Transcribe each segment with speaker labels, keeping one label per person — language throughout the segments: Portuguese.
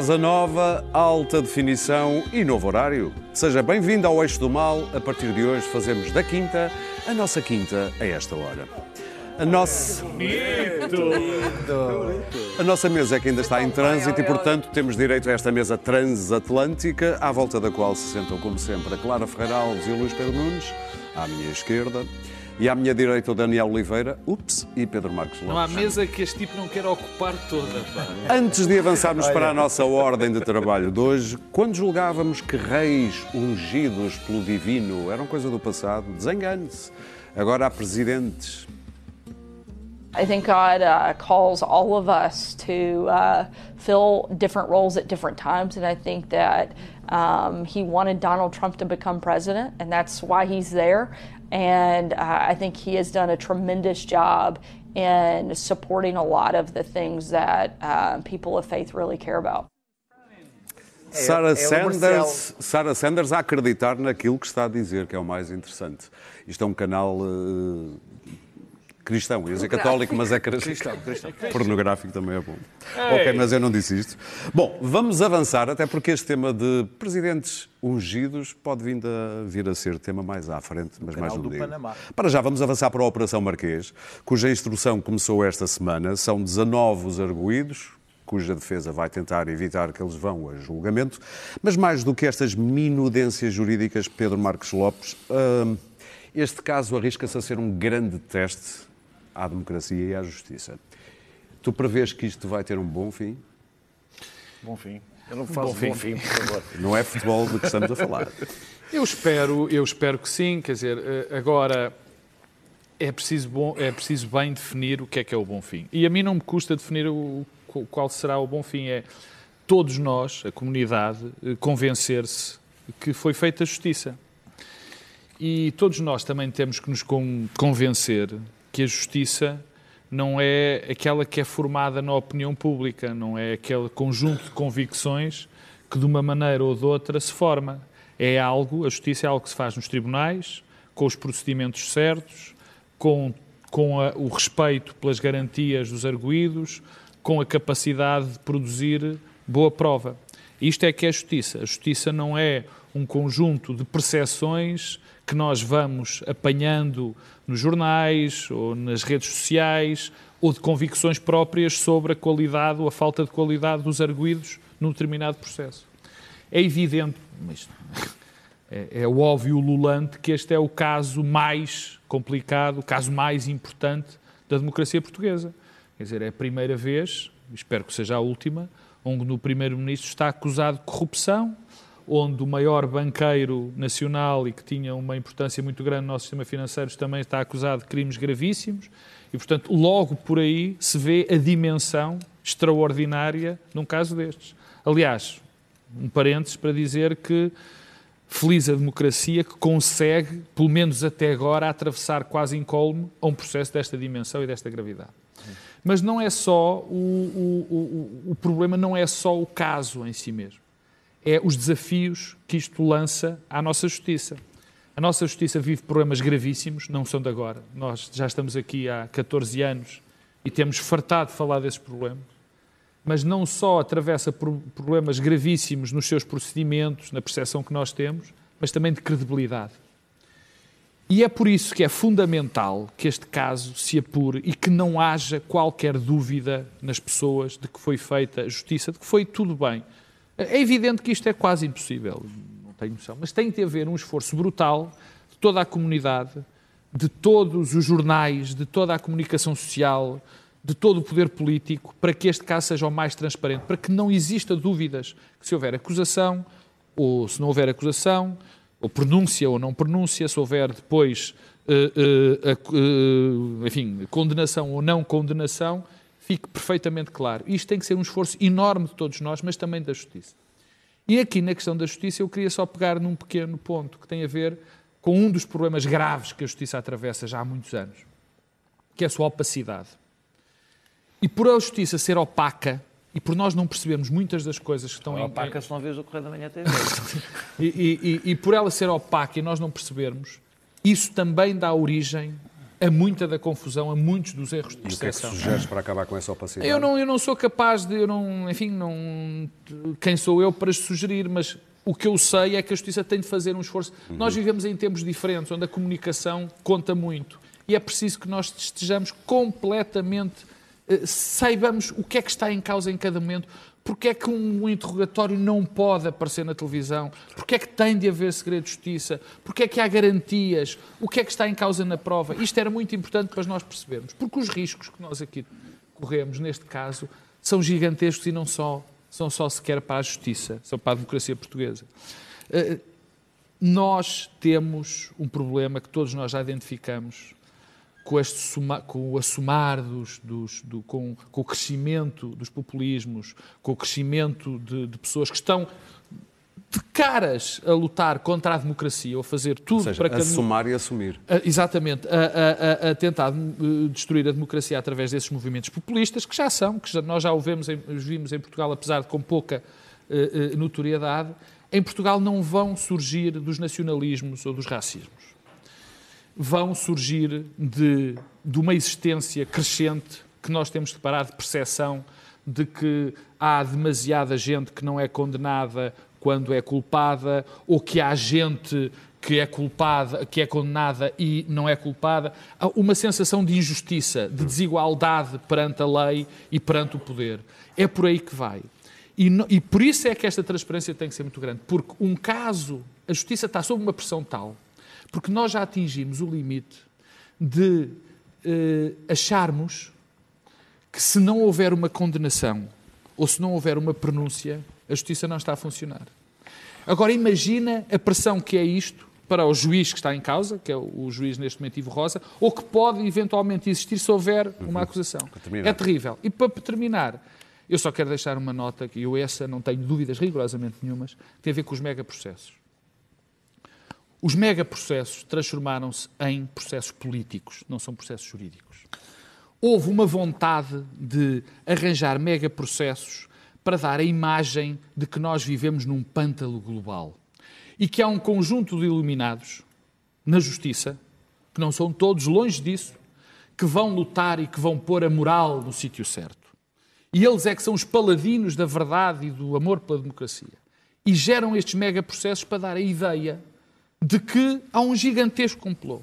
Speaker 1: Casa nova, alta definição e novo horário. Seja bem-vindo ao Eixo do Mal. A partir de hoje fazemos da quinta a nossa quinta a esta hora. A nossa... A nossa mesa é que ainda está em trânsito e, portanto, temos direito a esta mesa transatlântica, à volta da qual se sentam, como sempre, a Clara Ferreira Alves e o Luís Pedro Nunes, à minha esquerda. E à minha direita o Daniel Oliveira, ups, e Pedro Marcos Lopes.
Speaker 2: Não há mesa que este tipo não queira ocupar toda. Pá.
Speaker 1: Antes de avançarmos para a nossa ordem de trabalho de hoje, quando julgávamos que reis ungidos pelo divino eram coisa do passado, desengane-se. Agora há presidentes.
Speaker 3: I think God uh, calls all of us to uh, fill different roles at different times, and I think that um, He wanted Donald Trump to become president, and that's why he's there. And uh, I think he has done a tremendous job in supporting a lot of the things that uh, people of faith really care about.
Speaker 1: Sarah, Sanders, Sarah Sanders a acreditar naquilo que está a dizer, que é o mais interessante. Isto é um canal eh, cristão, ia dizer católico, mas é cristão. Pornográfico também é bom. Ok, mas eu não disse isto. Bom, vamos avançar, até porque este tema de presidentes ungidos pode vir a, vir a ser tema mais à frente, mas mais digo.
Speaker 4: Panamá.
Speaker 1: Para já, vamos avançar para a Operação Marquês, cuja instrução começou esta semana. São 19 os arguídos, cuja defesa vai tentar evitar que eles vão a julgamento. Mas mais do que estas minudências jurídicas, Pedro Marcos Lopes, hum, este caso arrisca-se a ser um grande teste à democracia e à justiça. Tu prevês que isto vai ter um bom fim?
Speaker 4: Bom fim. Eu não faço bom fim, por favor.
Speaker 1: Não é futebol do que estamos a falar.
Speaker 2: Eu espero, eu espero que sim. Quer dizer, eh, agora é preciso, bom, é preciso bem definir o que é que é o bom fim. E a mim não me custa definir o, qual será o bom fim. É todos nós, a comunidade, eh, convencer-se que foi feita justiça. E todos nós também temos que nos con- convencer que a justiça não é aquela que é formada na opinião pública, não é aquele conjunto de convicções que de uma maneira ou de outra se forma. É algo, a justiça é algo que se faz nos tribunais, com os procedimentos certos, com, com a- o respeito pelas garantias dos arguídos, com a capacidade de produzir boa prova. Isto é que é justiça. A justiça não é um conjunto de percepções que nós vamos apanhando nos jornais ou nas redes sociais ou de convicções próprias sobre a qualidade ou a falta de qualidade dos arguídos num determinado processo. É evidente, mas é, é o óbvio lulante que este é o caso mais complicado, o caso mais importante da democracia portuguesa. Quer dizer, é a primeira vez, espero que seja a última, onde o Primeiro-Ministro está acusado de corrupção, onde o maior banqueiro nacional e que tinha uma importância muito grande no nosso sistema financeiro também está acusado de crimes gravíssimos. E, portanto, logo por aí se vê a dimensão extraordinária num caso destes. Aliás, um parênteses para dizer que feliz a democracia que consegue, pelo menos até agora, atravessar quase incólume a um processo desta dimensão e desta gravidade. Mas não é só o, o, o, o problema não é só o caso em si mesmo. É os desafios que isto lança à nossa justiça. A nossa justiça vive problemas gravíssimos, não são de agora. Nós já estamos aqui há 14 anos e temos fartado de falar desses problemas mas não só atravessa problemas gravíssimos nos seus procedimentos, na percepção que nós temos, mas também de credibilidade. E é por isso que é fundamental que este caso se apure e que não haja qualquer dúvida nas pessoas de que foi feita a justiça, de que foi tudo bem. É evidente que isto é quase impossível, não tenho noção, mas tem de haver um esforço brutal de toda a comunidade, de todos os jornais, de toda a comunicação social, de todo o poder político, para que este caso seja o mais transparente, para que não exista dúvidas que se houver acusação, ou se não houver acusação, ou pronúncia ou não pronúncia, se houver depois, eh, ac- eh, enfim, condenação ou não condenação, fique perfeitamente claro. Isto tem que ser um esforço enorme de todos nós, mas também da justiça. E aqui na questão da justiça eu queria só pegar num pequeno ponto que tem a ver com um dos problemas graves que a justiça atravessa já há muitos anos, que é a sua opacidade. E por a justiça ser opaca, e por nós não percebermos muitas das coisas que estão em,
Speaker 4: Opaca se não vês o Correio da Manhã TV.
Speaker 2: e, e- e- e por ela ser opaca e nós não percebermos, isso também dá origem a muita da confusão, a muitos dos erros de percepção.
Speaker 1: E o que é que sugeres para acabar com essa opacidade?
Speaker 2: Eu não, eu não sou capaz de, eu não, enfim, não, quem sou eu para sugerir, mas o que eu sei é que a justiça tem de fazer um esforço. Uhum. Nós vivemos em tempos diferentes, onde a comunicação conta muito. E é preciso que nós estejamos completamente, eh, saibamos o que é que está em causa em cada momento, porque é que um interrogatório não pode aparecer na televisão, porque é que tem de haver segredo de justiça, porque é que há garantias, o que é que está em causa na prova. Isto era muito importante para nós percebermos, porque os riscos que nós aqui corremos neste caso são gigantescos e não só são só sequer para a justiça, são para a democracia portuguesa. Eh, nós temos um problema que todos nós já identificamos com, este suma, com o assumar dos, dos, do, com, com, o crescimento dos populismos, com o crescimento de, de, pessoas que estão de caras a lutar contra a democracia, ou a fazer tudo
Speaker 1: seja,
Speaker 2: para que.
Speaker 1: Assumar e assumir.
Speaker 2: A, exatamente, a, a, a, tentar eh, destruir a democracia através desses movimentos populistas, que já são, que já, nós já o vemos em, os vimos em Portugal, apesar de com pouca uh, notoriedade. Em Portugal não vão surgir dos nacionalismos ou dos racismos vão surgir de, de uma existência crescente que nós temos de parar de percepção de que há demasiada gente que não é condenada quando é culpada, ou que há gente que é culpada, que é condenada e não é culpada, há uma sensação de injustiça, de desigualdade perante a lei e perante o poder. É por aí que vai. E, no, e por isso é que esta transparência tem que ser muito grande, porque um caso, a justiça está sob uma pressão tal porque nós já atingimos o limite de uh, acharmos que se não houver uma condenação ou se não houver uma pronúncia, a justiça não está a funcionar. Agora imagina a pressão que é isto para o juiz que está em causa, que é o juiz neste momento Ivo Rosa, ou que pode eventualmente existir se houver uma uhum. acusação. É terrível. E para terminar, eu só quero deixar uma nota, que eu essa não tenho dúvidas rigorosamente nenhumas, que tem a ver com os megaprocessos. Os megaprocessos transformaram-se em processos políticos, não são processos jurídicos. Houve uma vontade de arranjar megaprocessos para dar a imagem de que nós vivemos num pântano global e que há um conjunto de iluminados na justiça, que não são todos longe disso, que vão lutar e que vão pôr a moral no sítio certo. E eles é que são os paladinos da verdade e do amor pela democracia. E geram estes megaprocessos para dar a ideia de que há um gigantesco complô.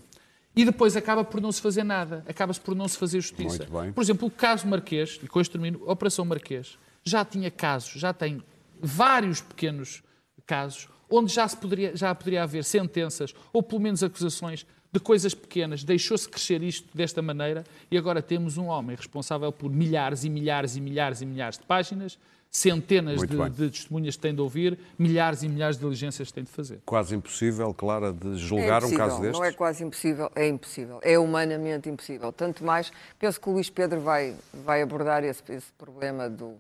Speaker 2: E depois acaba por não se fazer nada, acaba-se por não se fazer justiça. Por exemplo, o caso Marquês, e com isto termino, a Operação Marquês, já tinha casos, já tem vários pequenos casos, onde já, se poderia, já poderia haver sentenças, ou pelo menos acusações, de coisas pequenas. Deixou-se crescer isto desta maneira e agora temos um homem responsável por milhares e milhares e milhares e milhares de páginas centenas de, de, testemunhas que têm de ouvir, milhares e milhares de diligências que têm de fazer.
Speaker 1: Quase impossível, Clara, de julgar
Speaker 5: é
Speaker 1: um caso deste?
Speaker 5: Não é quase impossível, é impossível. É humanamente impossível. Tanto mais, penso que o Luís Pedro vai, vai abordar esse, esse problema do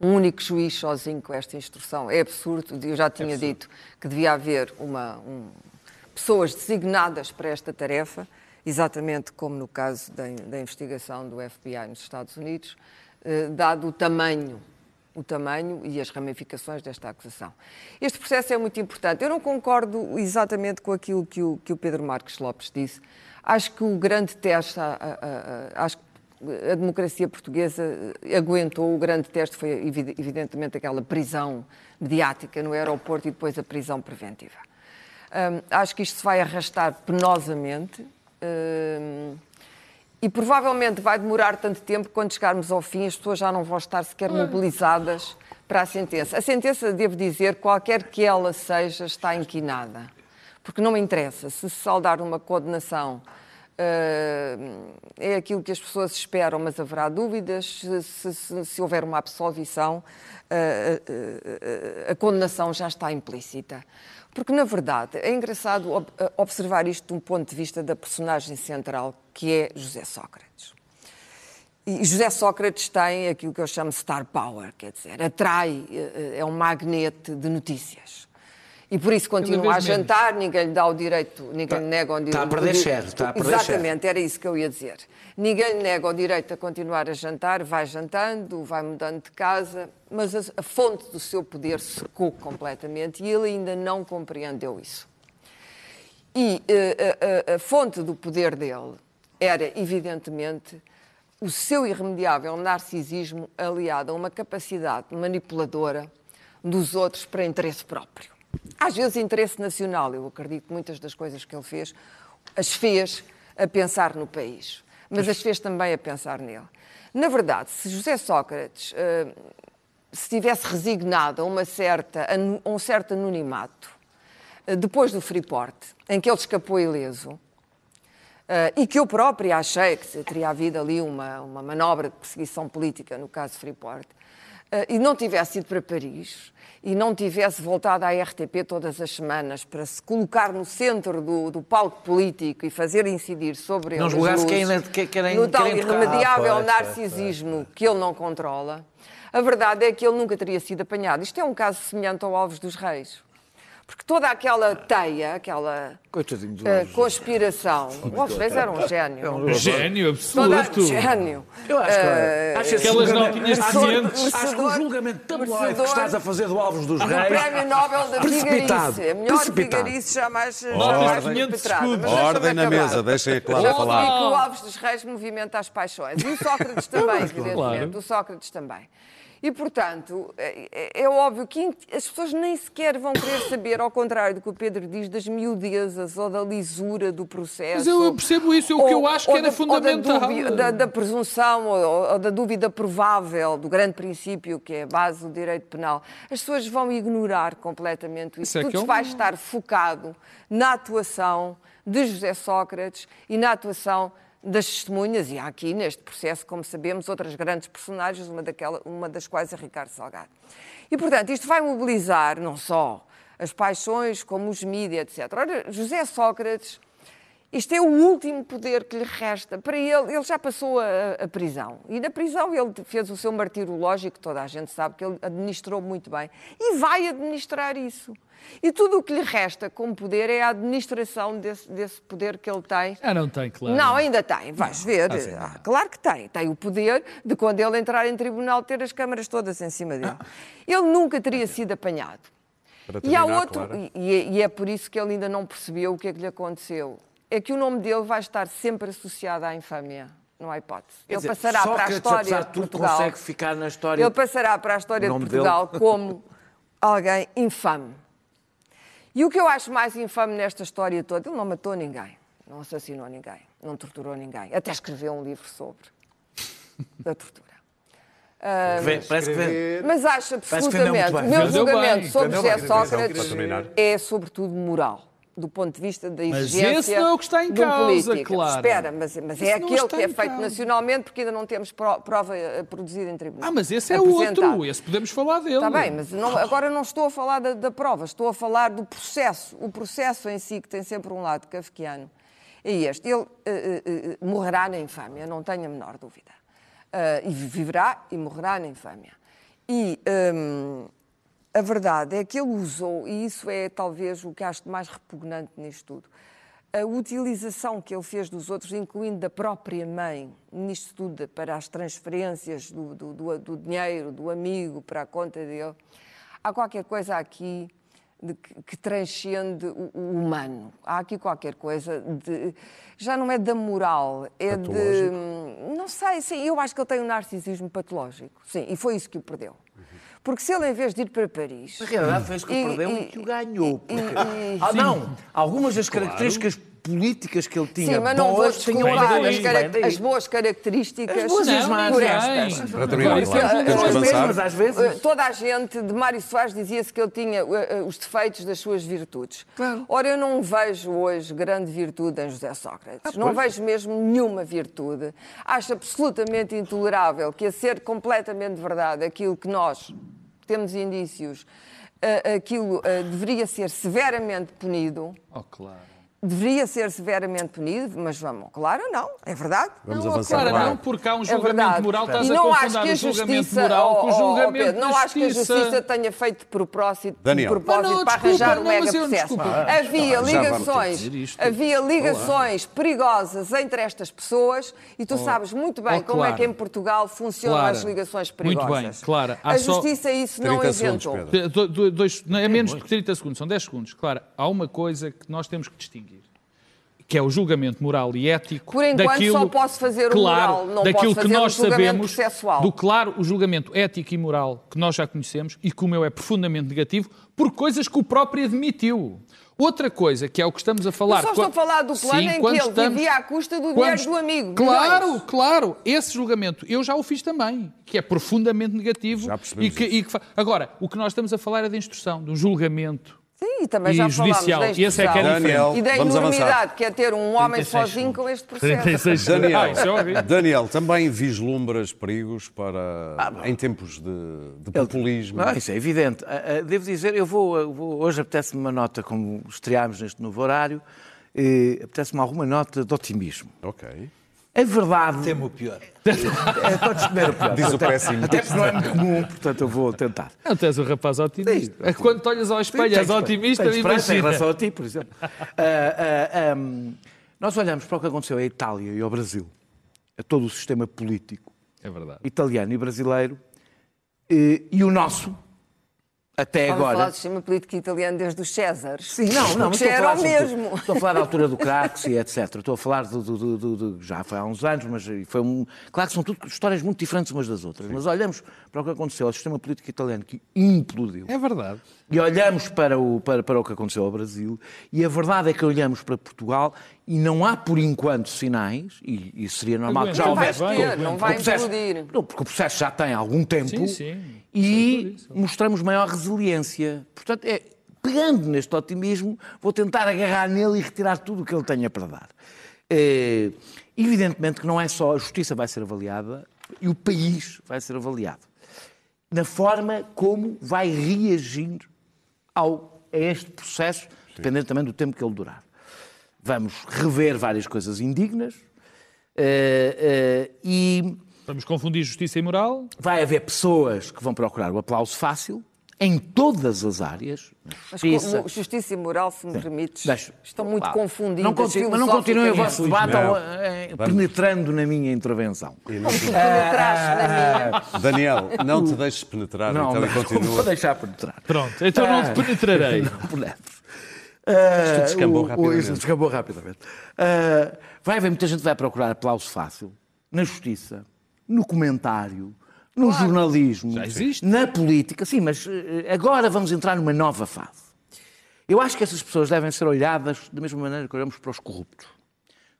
Speaker 5: um único juiz sozinho com esta instrução. É absurdo. Eu já tinha é dito que devia haver uma, um, pessoas designadas para esta tarefa, exatamente como no caso da, da investigação do FBI nos Estados Unidos, eh, dado o tamanho o tamanho e as ramificações desta acusação. Este processo é muito importante. Eu não concordo exatamente com aquilo que o, que o Pedro Marques Lopes disse. Acho que o grande teste, a, a, a, acho que a democracia portuguesa aguentou, o grande teste foi evidentemente aquela prisão mediática no aeroporto e depois a prisão preventiva. Um, acho que isto se vai arrastar penosamente. Um, e provavelmente vai demorar tanto tempo que quando chegarmos ao fim as pessoas já não vão estar sequer mobilizadas para a sentença. A sentença, devo dizer, qualquer que ela seja, está inquinada. Porque não me interessa se saldar uma condenação Uh, é aquilo que as pessoas esperam, mas haverá dúvidas. Se, se, se houver uma absolvição, uh, uh, a condenação já está implícita. Porque, na verdade, é engraçado eh, observar isto de um ponto de vista da personagem central, que é José Sócrates. E José Sócrates tem aquilo que eu chamo star power, quer dizer, atrai, eh, eh, é um magnete de notícias. E por isso continua a jantar, ninguém lhe dá o direito, ninguém tá, lhe nega o direito.
Speaker 6: Está a perder share, está a perder
Speaker 5: Exatamente, era isso que eu ia dizer. Ninguém lhe nega o direito a continuar a jantar, vai jantando, vai mudando de casa, mas a, a fonte do seu poder secou completamente e ele ainda não compreendeu isso. E uh, a, a, a fonte do poder dele era, evidentemente, o seu irremediável narcisismo aliado a uma capacidade manipuladora dos outros para interesse próprio. Às vezes, interesse nacional. Eu acredito que muitas das coisas que ele fez as fez a pensar no país, mas as fez também a pensar nele. Na verdade, se José Sócrates uh, se tivesse resignado a, uma certa, a um certo anonimato uh, depois do Freeport, em que ele escapou ileso, Uh, e que eu própria achei que teria havido ali uma, uma manobra de perseguição política, no caso Freeport, e não tivesse ido para Paris, e não tivesse voltado à RTP todas as semanas para se colocar no centro do, do palco político e fazer incidir sobre
Speaker 4: não
Speaker 5: ele
Speaker 4: julgasse
Speaker 5: no tal irremediável ah, narcisismo que ele não controla, a verdade é que ele nunca teria sido apanhado. Isto é um caso semelhante ao Alves dos Reis. Porque toda aquela teia, aquela uh, conspiração. O Alves era um gênio. É
Speaker 2: um gênio, absoluto.
Speaker 5: Toda, gênio.
Speaker 4: Eu acho que, uh,
Speaker 2: acho aquelas notinhas
Speaker 4: recentes. Acho que o julgamento tabloide que estás a fazer do Alves dos Reis.
Speaker 5: O Prémio Nobel da Vigarice. A melhor vigarice jamais, jamais perpetrada.
Speaker 1: Ordem na mesa, deixem a Clara falar.
Speaker 5: que o Alves dos Reis movimenta as paixões. E o Sócrates também, evidentemente. O Sócrates também. E, portanto, é, é, é, óbvio que as pessoas nem sequer vão querer saber, ao contrário do que o Pedro diz, das miudezas ou da lisura do processo. Mas
Speaker 2: eu percebo isso, é o que eu acho que era da, fundamental.
Speaker 5: Da, dúvida, da, da, presunção ou, ou, da dúvida provável, do grande princípio que é a base do direito penal. As pessoas vão ignorar completamente isso. isso é Tudo vai estar focado na atuação de José Sócrates e na atuação das testemunhas, e há aqui neste processo, como sabemos, outras grandes personagens, uma, daquela, uma das quais é Ricardo Salgado. E, portanto, isto vai mobilizar não só as paixões, como os mídias, etc. Ora, José Sócrates, isto é o último poder que lhe resta. Para ele, ele já passou a, a prisão. E na prisão ele fez o seu martírio lógico, toda a gente sabe que ele administrou muito bem. E vai administrar isso. E tudo o que lhe resta como poder é a administração desse, desse poder que ele tem.
Speaker 2: Ah, não tem, claro.
Speaker 5: Não, ainda tem, vais ver. Ah, claro que tem. Tem o poder de, quando ele entrar em tribunal, ter as câmaras todas em cima dele. Ah. Ele nunca teria sido apanhado. e há outro, claro. e, e é por isso que ele ainda não percebeu o que é que lhe aconteceu. É que o nome dele vai estar sempre associado à infâmia não há hipótese. Ele dizer, passará para a história de Portugal.
Speaker 4: consegue ficar na história.
Speaker 5: Ele passará para a história de Portugal dele. como alguém infame. E o que eu acho mais infame nesta história toda, ele não matou ninguém, não assassinou ninguém, não torturou ninguém, até escreveu um livro sobre a tortura.
Speaker 4: Uh, mas, parece que
Speaker 5: mas acho absolutamente, o meu julgamento sobre José Sócrates é sobretudo moral do ponto de vista da exigência
Speaker 2: mas esse não é o que está em causa,
Speaker 5: político.
Speaker 2: Claro.
Speaker 5: Espera, mas, mas é aquele que é feito causa. nacionalmente porque ainda não temos prova eh, produzida em tribunal.
Speaker 2: Ah, mas esse é o outro, esse podemos falar dele.
Speaker 5: Está bem, mas não, agora não estou a falar da, da, prova, estou a falar do processo. O processo em si, que tem sempre um lado kafkiano, é este. Ele uh, uh, uh, morrerá na infâmia, não tenho a menor dúvida. e viverá e morrerá na infâmia. E... Um, a verdade é que ele usou, e isso é talvez o que acho mais repugnante nisto tudo, a utilização que ele fez dos outros, incluindo da própria mãe, nisto tudo, para as transferências do, do, do, do dinheiro, do amigo para a conta dele. Há qualquer coisa aqui de, que, transcende o, o, humano. Há aqui qualquer coisa de. Já não é da moral, é de. Não sei, sim, eu acho que ele tem um narcisismo patológico. Sim, e foi isso que o perdeu. Porque se ele, em vez de ir para Paris.
Speaker 4: Na realidade, foi isso que o perdeu e, e, que o ganhou. Porque... E, ah, não! Algumas das características claro políticas que ele tinha
Speaker 5: Sim, mas não
Speaker 4: boas,
Speaker 5: vou desculpar as, as, boas características
Speaker 4: as boas não,
Speaker 5: por estas.
Speaker 1: Para terminar, claro. Temos que avançar. Mas
Speaker 5: às vezes... Eh, toda a gente, de Mário Soares, dizia-se que ele tinha uh, os defeitos das suas virtudes. Claro. Ora, eu não vejo hoje grande virtude em José Sócrates. Ah, não vejo mesmo nenhuma virtude. Acho absolutamente intolerável que, a ser completamente verdade aquilo que nós temos indícios, aquilo deveria ser severamente punido.
Speaker 2: Oh, claro
Speaker 5: deveria ser severamente punido, mas vamos, claro, não, é verdade.
Speaker 2: Vamos não, avançar. Claro, claro. não, porque há um é julgamento é moral, estás e não a acho que a justiça, moral com o julgamento oh, Pedro,
Speaker 5: Não acho que a justiça tenha feito propósito, Daniel. propósito não, para desculpa, arranjar um mega processo. Ah, havia ligações, havia ligações Olá. perigosas entre estas pessoas e tu oh. sabes muito bem oh, como claro. é que em Portugal funcionam claro. as ligações perigosas.
Speaker 2: Muito bem, claro.
Speaker 5: Há a justiça só... isso não inventou.
Speaker 2: Segundos, dois, não, é menos de 30 segundos, são 10 segundos. Claro, há uma coisa que nós temos que distinguir que é o julgamento moral e ético
Speaker 5: Por enquanto,
Speaker 2: daquilo,
Speaker 5: só posso fazer o
Speaker 2: claro,
Speaker 5: moral, não
Speaker 2: daquilo que nós sabemos,
Speaker 5: processual.
Speaker 2: do claro o julgamento ético e moral que nós já conhecemos e que o meu é profundamente negativo por coisas que o próprio admitiu. Outra coisa, que é o que estamos a falar...
Speaker 5: Eu só estou a falar do plano
Speaker 2: Sim,
Speaker 5: em que
Speaker 2: quando
Speaker 5: ele
Speaker 2: estamos-
Speaker 5: vivia à custa do
Speaker 2: quando-
Speaker 5: dinheiro do amigo.
Speaker 2: Claro,
Speaker 5: milhões.
Speaker 2: claro. Esse julgamento eu já o fiz também, que é profundamente negativo.
Speaker 1: Já
Speaker 2: e que, e que Agora, o que nós estamos a falar é da instrução, do julgamento.
Speaker 5: Sim, e também
Speaker 2: E
Speaker 5: já
Speaker 2: judicial.
Speaker 5: falámos da
Speaker 2: E esse é que é.
Speaker 1: Daniel,
Speaker 5: E da enormidade que é ter um homem
Speaker 2: 36
Speaker 5: sozinho com este processo.
Speaker 2: 36
Speaker 1: Daniel,
Speaker 2: Ah.
Speaker 1: Daniel, também vislumbras perigos para em tempos de, de populismo?
Speaker 4: Ah, isso é evidente. Ah, ah, Devo dizer, eu vou, eu vou- hoje apetece-me uma nota, como estreámos neste novo horário, apetece-me alguma nota de otimismo.
Speaker 1: Ok.
Speaker 4: A verdade.
Speaker 6: Temo o pior.
Speaker 4: É, podes comer o pior.
Speaker 1: Diz o
Speaker 4: Até-
Speaker 1: péssimo.
Speaker 4: Até porque não é muito comum, portanto eu vou tentar.
Speaker 2: Não, tu és um rapaz otimista. É que Quando te olhas ao espelho, és otimista,
Speaker 4: esperança em
Speaker 2: imagina.
Speaker 4: relação a ti, por exemplo. Ah, ah, ahm, nós olhamos para o que aconteceu à Itália e ao Brasil, a todo o sistema político
Speaker 2: É verdade.
Speaker 4: italiano e brasileiro, eh, e o nosso, até
Speaker 5: Vamos falar
Speaker 4: agora.
Speaker 5: do sistema político italiano desde os Césares.
Speaker 4: Sim, não, não, mas
Speaker 5: Que
Speaker 4: estou a
Speaker 5: era
Speaker 4: falar
Speaker 5: o mesmo.
Speaker 4: Estou a falar da altura do Craxi, etc. Estou a falar do, do- do- do- do- já foi há uns anos, mas foi um. Claro que são tudo histórias muito diferentes umas das outras. Mas olhamos para o que aconteceu ao sistema político italiano que implodiu.
Speaker 2: É verdade.
Speaker 4: E olhamos para o, para, para o que aconteceu ao Brasil, e a verdade é que olhamos para Portugal e não há por enquanto sinais, e, e seria normal que já houvesse.
Speaker 2: vai,
Speaker 4: porque
Speaker 2: vai,
Speaker 4: o-
Speaker 5: não vai
Speaker 4: processo- não, porque o processo já tem algum tempo
Speaker 2: Sim, sim.
Speaker 4: e mostramos maior resiliência. Portanto, é, pegando neste otimismo, vou tentar agarrar nele e retirar tudo o que ele tenha para dar. É, evidentemente que não é só a justiça vai ser avaliada e o país vai ser avaliado na forma como vai reagir ao, a este processo, dependendo também do tempo que ele durar. Vamos rever várias coisas indignas eh, eh, e
Speaker 2: Vamos confundir justiça e moral.
Speaker 4: vai haver pessoas que vão procurar o aplauso fácil em todas as áreas. na
Speaker 5: Mas
Speaker 4: Justiça,
Speaker 5: como justiça e moral, se me permites, estão muito
Speaker 4: Claro.
Speaker 5: confundidas.
Speaker 4: Não continu- mas não continuem o vosso debate
Speaker 1: Não.
Speaker 4: eh, penetrando na minha intervenção.
Speaker 5: Penetraste na minha.
Speaker 1: Daniel, não te deixes penetrar,
Speaker 4: Não,
Speaker 1: então
Speaker 4: não,
Speaker 1: e
Speaker 4: vou
Speaker 1: continua.
Speaker 4: deixar penetrar.
Speaker 2: Pronto, então não te penetrarei.
Speaker 4: Podemos. Ah,
Speaker 1: descambou
Speaker 4: o- o-
Speaker 1: rapidamente.
Speaker 4: Isto descambou rapidamente. Ah, vai haver muita gente que vai procurar aplauso fácil na justiça, no comentário, no jornalismo,
Speaker 2: Já existe.
Speaker 4: na política. Sim, mas eh, agora vamos entrar numa nova fase. Eu acho que essas pessoas devem ser olhadas da mesma maneira que olhamos para os corruptos.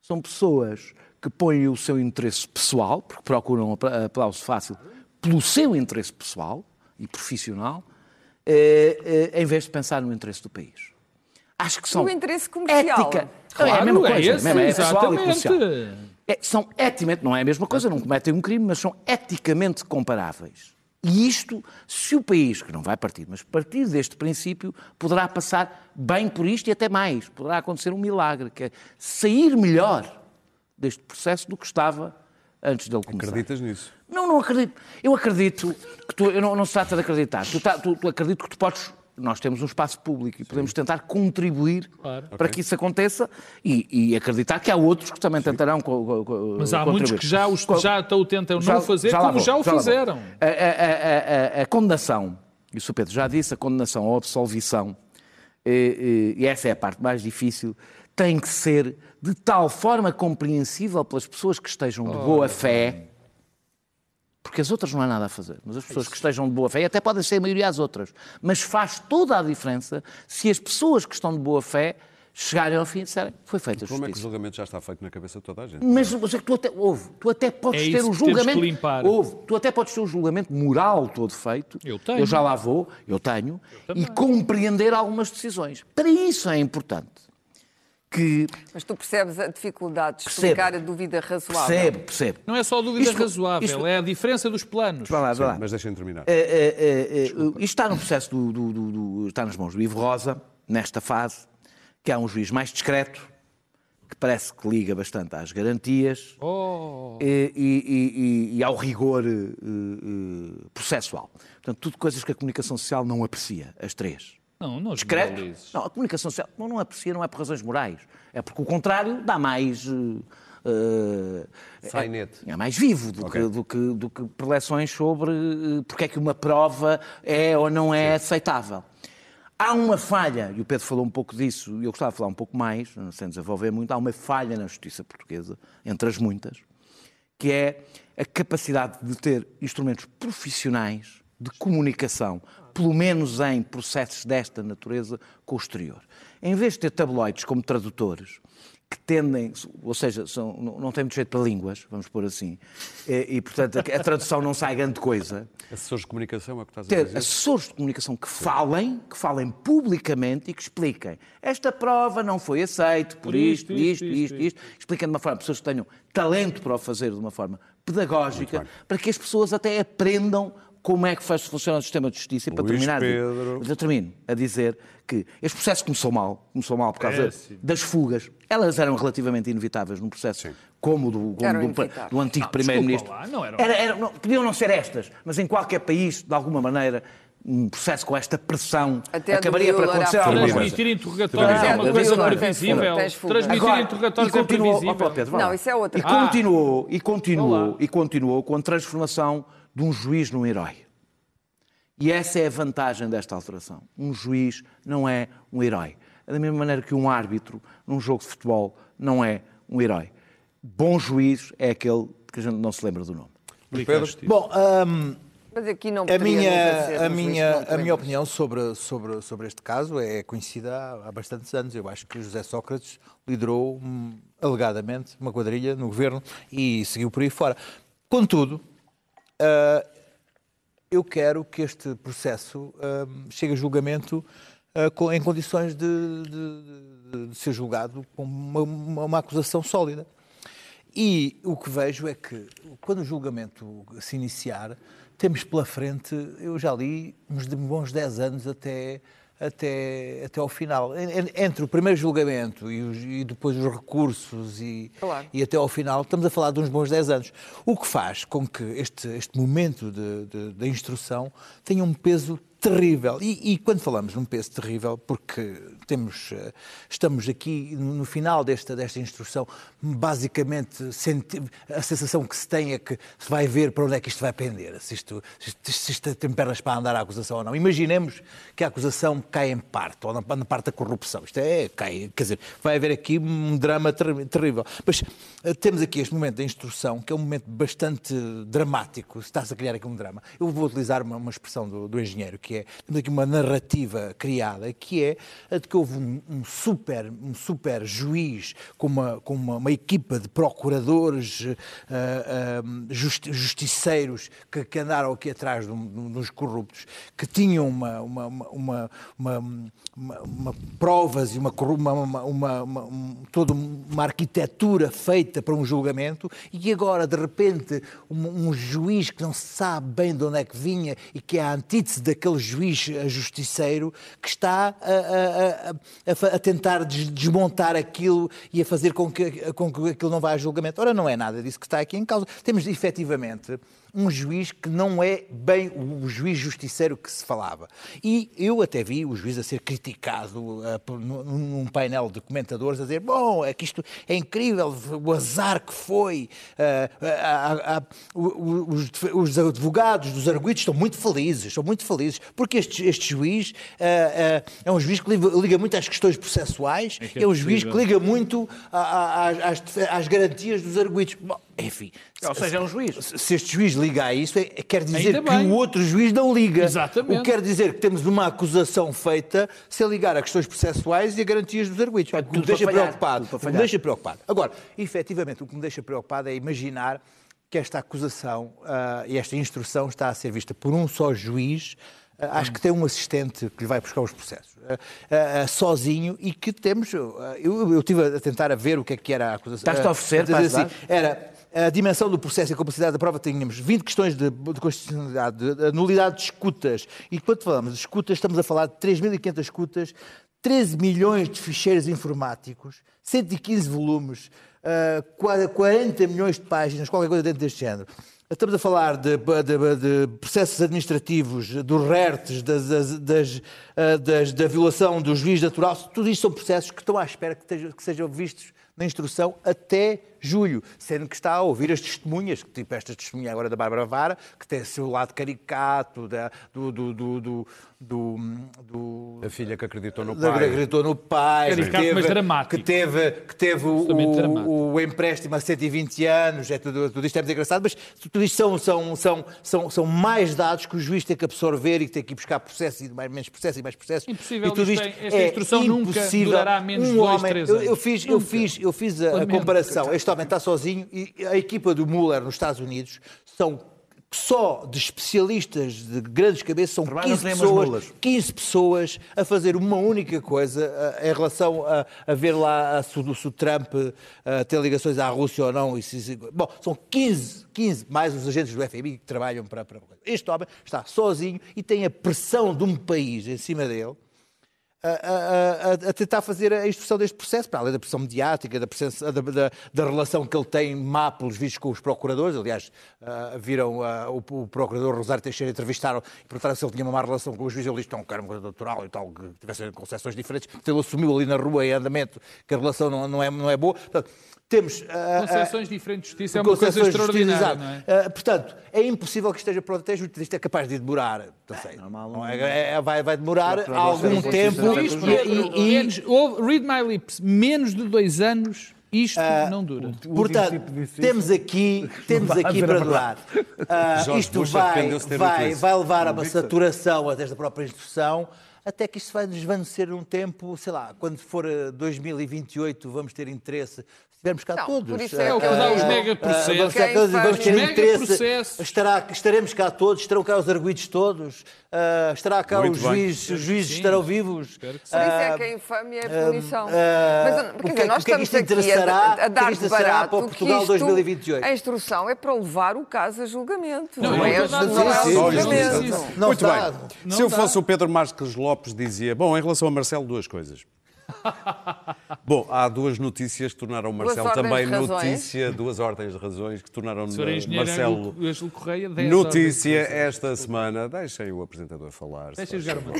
Speaker 4: São pessoas que põem o seu interesse pessoal, porque procuram apla- aplauso fácil, pelo seu interesse pessoal e profissional, eh, eh, em vez de pensar no interesse do país. Acho que são
Speaker 5: No interesse comercial.
Speaker 4: ética.
Speaker 2: Claro,
Speaker 4: é a mesma
Speaker 2: é
Speaker 4: coisa,
Speaker 2: esse,
Speaker 4: mesmo, é pessoal e
Speaker 2: exatamente.
Speaker 4: comercial. É, são eticamente, não é a mesma coisa, não cometem um crime, mas são eticamente comparáveis. E isto, se o país, que não vai partir, mas partir deste princípio, poderá passar bem por isto e até mais. Poderá acontecer um milagre, que é sair melhor deste processo do que estava antes dele começar.
Speaker 1: Acreditas nisso?
Speaker 4: Não, não acredito. Eu acredito que tu, eu não, não se trata de acreditar. Tu, tá- tu- tu acredito que tu podes. Nós temos um espaço público e podemos tentar contribuir
Speaker 2: Claro.
Speaker 4: para que isso aconteça e, e acreditar que há outros que também tentarão co- co-
Speaker 2: Mas há
Speaker 4: contribuir.
Speaker 2: muitos que já, os, já o tentam não fazer,
Speaker 4: lá
Speaker 2: como
Speaker 4: vou,
Speaker 2: já o fizeram.
Speaker 4: A, a- a- a- a condenação, e o Sr. Pedro já disse, a condenação ou a absolvição, e, e- e essa é a parte mais difícil, tem que ser de tal forma compreensível pelas pessoas que estejam de boa fé, porque as outras não há nada a fazer, mas as pessoas que estejam de boa fé, e até podem ser a maioria as outras, mas faz toda a diferença se as pessoas que estão de boa fé chegarem ao fim e disserem foi feita a
Speaker 1: Como é que o
Speaker 4: justiça.
Speaker 1: julgamento já está feito na cabeça de toda a gente?
Speaker 4: Mas, mas é que tu até, ouve, tu até podes
Speaker 2: É
Speaker 4: ter o julgamento.
Speaker 2: que limpar.
Speaker 4: Ouve, tu até podes ter o julgamento moral todo feito.
Speaker 2: Eu tenho.
Speaker 4: Eu já lá vou, eu tenho. e compreender algumas decisões. Para isso é importante que.
Speaker 5: Mas tu percebes a dificuldade de explicar a dúvida razoável.
Speaker 4: Percebe, percebe.
Speaker 2: Não é só a dúvida
Speaker 4: Isto-
Speaker 2: razoável,
Speaker 4: isto-
Speaker 2: é a diferença dos planos.
Speaker 4: Vai lá, vai lá.
Speaker 1: Mas deixem terminar.
Speaker 4: É, é, é, é, isto está no processo do, do- do- do- está nas mãos do Ivo Rosa, nesta fase, que é um juiz mais discreto, que parece que liga bastante às garantias
Speaker 2: Oh.
Speaker 4: e, e- e- e ao rigor eh, eh, processual. Portanto, tudo coisas que a comunicação social não aprecia, as três.
Speaker 2: Não, não
Speaker 4: Discreto? Não, a comunicação social não, não aprecia, não é por razões morais. É porque o contrário dá mais. eh, eh,
Speaker 1: Sainete.
Speaker 4: é mais vivo do,
Speaker 1: Ok.
Speaker 4: que, do, que, do que preleções sobre eh, porque é que uma prova é ou não é aceitável. Há uma falha, e o Pedro falou um pouco disso, e eu gostava de falar um pouco mais, sem desenvolver muito, há uma falha na justiça portuguesa, entre as muitas, que é a capacidade de ter instrumentos profissionais de comunicação, pelo menos em processos desta natureza, com o exterior. Em vez de ter tabloides como tradutores, que tendem, ou seja, são, não têm muito jeito para línguas, vamos pôr assim, e, e, portanto a tradução não sai grande coisa.
Speaker 1: Assessores de comunicação é o que estás a
Speaker 4: Ter
Speaker 1: dizer?
Speaker 4: assessores de comunicação que falem, que falem publicamente e que expliquem. Esta prova não foi aceita por isto, isto, isto, isto. Expliquem de uma forma, pessoas que tenham talento para o fazer de uma forma pedagógica, para que as pessoas até aprendam como é que faz funciona o sistema de justiça. E para
Speaker 1: Luís
Speaker 4: terminar,
Speaker 1: Pedro.
Speaker 4: mas eu termino a dizer que este processo começou mal, começou mal por causa
Speaker 2: Péssimo.
Speaker 4: das fugas. Elas eram relativamente inevitáveis num processo como o do, como do, do antigo primeiro-ministro. Era- era- não, podiam não ser estas, mas em qualquer país, de alguma maneira, um processo com esta pressão
Speaker 5: Até
Speaker 4: acabaria por
Speaker 5: Müller
Speaker 4: acontecer alguma coisa.
Speaker 2: Transmitir interrogatórios é uma coisa previsível. Transmitir
Speaker 4: Agora,
Speaker 2: interrogatórios é previsível.
Speaker 4: Ó, Pedro,
Speaker 5: Não, isso é outra
Speaker 4: E continuou, e continuou,
Speaker 2: Olá.
Speaker 4: e continuou com a transformação de um juiz num herói. E essa é a vantagem desta alteração. Um juiz não é um herói. Da mesma maneira que um árbitro num jogo de futebol não é um herói. Bom juiz é aquele que a gente não se lembra do nome.
Speaker 2: Justiça.
Speaker 6: Bom, hum,
Speaker 5: Mas aqui não
Speaker 6: a minha,
Speaker 5: um
Speaker 6: a minha,
Speaker 5: não
Speaker 6: a minha opinião sobre, sobre, sobre este caso é conhecida há, há bastantes anos. Eu acho que José Sócrates liderou, hum, alegadamente, uma quadrilha no governo e seguiu por aí fora. Contudo, ah, eu quero que este processo hum, chegue a julgamento ah, com- em condições de, de- de- ser julgado com uma, uma- uma acusação sólida. E o que vejo é que, quando o julgamento se iniciar, temos pela frente, eu já li, uns bons 10 anos até, até, até ao final. En- en- Entre o primeiro julgamento e, os- e depois os recursos e,
Speaker 5: Claro.
Speaker 6: e até ao final, estamos a falar de uns bons 10 anos. O que faz com que este, este momento da instrução tenha um peso terrível. E, e quando falamos num peso terrível, porque temos, eh, estamos aqui no final desta, desta instrução, basicamente a sensação que se tem é que se vai ver para onde é que isto vai pender, se isto, se isto, se isto tem pernas para andar a acusação ou não. Imaginemos que a acusação cai em parte, ou na, na parte da corrupção. Isto é, cai, quer dizer, vai haver aqui um drama terri- terrível. Mas eh, temos aqui este momento da instrução, que é um momento bastante dramático, está-se a criar aqui um drama. Eu vou utilizar uma, uma expressão do, do engenheiro, que é, temos aqui uma narrativa criada, que é a de que houve um, um super, um super juiz com uma, com uma, uma equipa de procuradores, ah, ah, justi- justiceiros que, que andaram aqui atrás de um- de uns corruptos, que tinham uma, uma, uma, uma, provas e uma, um- toda uma arquitetura feita para um julgamento e que agora, de repente, um, um juiz que não se sabe bem de onde é que vinha e que é a antítese daquele juiz eh, justiceiro que está a, a- a- a tentar des- desmontar aquilo e a fazer com que, com que aquilo não vá a julgamento. Ora, não é nada disso que está aqui em causa. Temos, efetivamente, um juiz que não é bem o juiz justiceiro que se falava. E eu até vi o juiz a ser criticado eh, por- num painel de comentadores a dizer bom, é que isto é incrível, o azar que foi. a- o- os, os advogados dos arguidos estão muito felizes, estão muito felizes, porque este, este juiz eh, é um juiz que liga, muito às questões processuais,
Speaker 2: É
Speaker 6: é,
Speaker 2: que é
Speaker 6: um juiz que
Speaker 2: possível.
Speaker 6: liga muito a- a- às, às, às garantias dos arguidos. Bom, enfim.
Speaker 4: Ou seja, é um juiz.
Speaker 6: Se este juiz liga a isso, é- quer dizer que o outro juiz não liga.
Speaker 2: Exatamente.
Speaker 6: O que quer dizer que temos uma acusação feita sem ligar a questões processuais e a garantias dos arguidos. O que me deixa
Speaker 4: falhar,
Speaker 6: preocupado. O que me deixa preocupado. Agora, efetivamente, o que me deixa preocupado é imaginar que esta acusação ah, e esta instrução está a ser vista por um só juiz. ah, Acho que tem um assistente que lhe vai buscar os processos, ah, sozinho, e que temos. Eu, eu estive a tentar a ver o que é que era a acusação.
Speaker 4: Estás-te a oferecer
Speaker 6: dizer
Speaker 4: ajudar?
Speaker 6: era a dimensão do processo e a complexidade da prova, tínhamos 20 questões de, de constitucionalidade, de, de nulidade de escutas. E quando falamos de escutas, estamos a falar de 3.500 escutas, 13 milhões de ficheiros informáticos, 115 volumes, ah, qua- 40 milhões de páginas, qualquer coisa dentro deste género. Estamos a falar de, de- de processos administrativos, dos RERTs, das, das- das, ah, da violação do juiz natural. Tudo isto são processos que estão à espera que, estejam- que sejam vistos na instrução até julho, sendo que está a ouvir as testemunhas, tipo esta testemunha agora da Bárbara Vara, que tem o seu lado caricato, da, do, do, do, do, do, do
Speaker 1: A filha que acreditou no
Speaker 6: da-
Speaker 1: pai.
Speaker 6: acreditou no pai,
Speaker 2: Caricato, mas dramático.
Speaker 6: que teve, que teve o, empréstimo a 120 anos, é tudo, tudo isto é muito engraçado, mas tudo isto são, são, são, são, são mais dados que o juiz tem que absorver e que tem que ir buscar processos e mais, menos processos e mais processos.
Speaker 2: Impossível,
Speaker 6: e tudo
Speaker 2: isto esta
Speaker 6: é
Speaker 2: instrução nunca
Speaker 6: impossível.
Speaker 2: durará menos de dois,
Speaker 6: homem,
Speaker 2: três
Speaker 6: eu,
Speaker 2: anos.
Speaker 6: eu fiz, eu fiz, eu fiz a, a comparação. Este homem está sozinho e a equipa do Mueller nos Estados Unidos são só de especialistas de grandes cabeças, são
Speaker 4: Trabalham
Speaker 6: 15
Speaker 4: nem umas
Speaker 6: pessoas,
Speaker 4: mulas.
Speaker 6: 15 pessoas a fazer uma única coisa ah, em relação a, a ver lá a, se, o- se o Trump ah, tem ligações à Rússia ou não. e se- se- bom, são 15, 15, mais os agentes do FBI que trabalham para, para. Este homem está sozinho e tem a pressão de um país em cima dele a, a- a- tentar fazer a instrução deste processo, para além da pressão mediática, da, presença- da- da- da relação que ele tem má pelos vistos com os procuradores. Aliás, ah, viram ah, o, o procurador Rosário Teixeira entrevistaram e perguntaram se ele tinha uma má relação com os juízes. Ele disse que não, que era coisa natural e tal, que tivessem concepções diferentes. Então ele assumiu ali na rua, em andamento, que a relação não, não, é, não é boa. Portanto, temos. ah, ah,
Speaker 2: Concepções diferentes de justiça é uma coisa extraordinária, é?
Speaker 6: Uh, portanto, é impossível que esteja pronto. Até a justiça é capaz de demorar. Não sei.
Speaker 4: normal,
Speaker 6: Não
Speaker 4: não-
Speaker 6: é- é- vai, vai demorar
Speaker 4: Procurador
Speaker 6: algum tempo.
Speaker 2: Isto,
Speaker 6: E, e- e-
Speaker 2: read my lips, menos de dois anos, isto
Speaker 6: Ah,
Speaker 2: não dura.
Speaker 6: Portanto,
Speaker 4: tipo
Speaker 6: temos aqui, temos aqui para. Ah,
Speaker 1: Jorge
Speaker 6: isto vai, vai, vai levar a uma saturação até da própria instrução, até que isto vai desvanecer num tempo, sei lá, quando for eh, 2028 vamos ter interesse, se estivermos cá
Speaker 5: Não,
Speaker 6: todos.
Speaker 5: por isso
Speaker 6: Ah,
Speaker 5: é
Speaker 2: É o que dá os
Speaker 6: ah,
Speaker 2: megaprocessos.
Speaker 6: ah, vamos,
Speaker 5: Quem
Speaker 6: cá todos,
Speaker 5: faz
Speaker 6: vamos ter
Speaker 2: os
Speaker 6: interesse.
Speaker 2: megaprocessos.
Speaker 6: Estará, estaremos cá todos, estarão cá os arguidos todos, ah, estará cá
Speaker 1: Muito
Speaker 6: os
Speaker 1: bem.
Speaker 6: juízes, os juízes
Speaker 2: sim.
Speaker 6: estarão vivos.
Speaker 5: Por isso é
Speaker 6: Ah,
Speaker 5: que a infâmia é a punição.
Speaker 6: ah,
Speaker 5: Mas,
Speaker 6: o
Speaker 5: quer
Speaker 6: que é-
Speaker 5: dizer, nós
Speaker 6: que é que
Speaker 5: estamos
Speaker 6: isto
Speaker 5: aqui
Speaker 6: interessará?
Speaker 5: a, a
Speaker 6: é
Speaker 5: dar de barato
Speaker 6: para o Portugal
Speaker 5: isto,
Speaker 6: 2028?
Speaker 5: a instrução é para levar o caso a julgamento.
Speaker 2: Não,
Speaker 5: Não,
Speaker 2: não
Speaker 5: é, não é julgamento.
Speaker 1: Muito bem. Se eu fosse o Pedro Marques Lopes, dizia: Bom, em relação a Marcelo, duas coisas. Bom, há duas notícias que tornaram Marcelo
Speaker 5: ordens
Speaker 1: também notícia, duas ordens de razões que tornaram
Speaker 2: O engenheiro
Speaker 1: Marcelo
Speaker 2: Correia, 10
Speaker 1: notícia esta semana. Deixem o apresentador falar.
Speaker 2: Deixem jogar uma.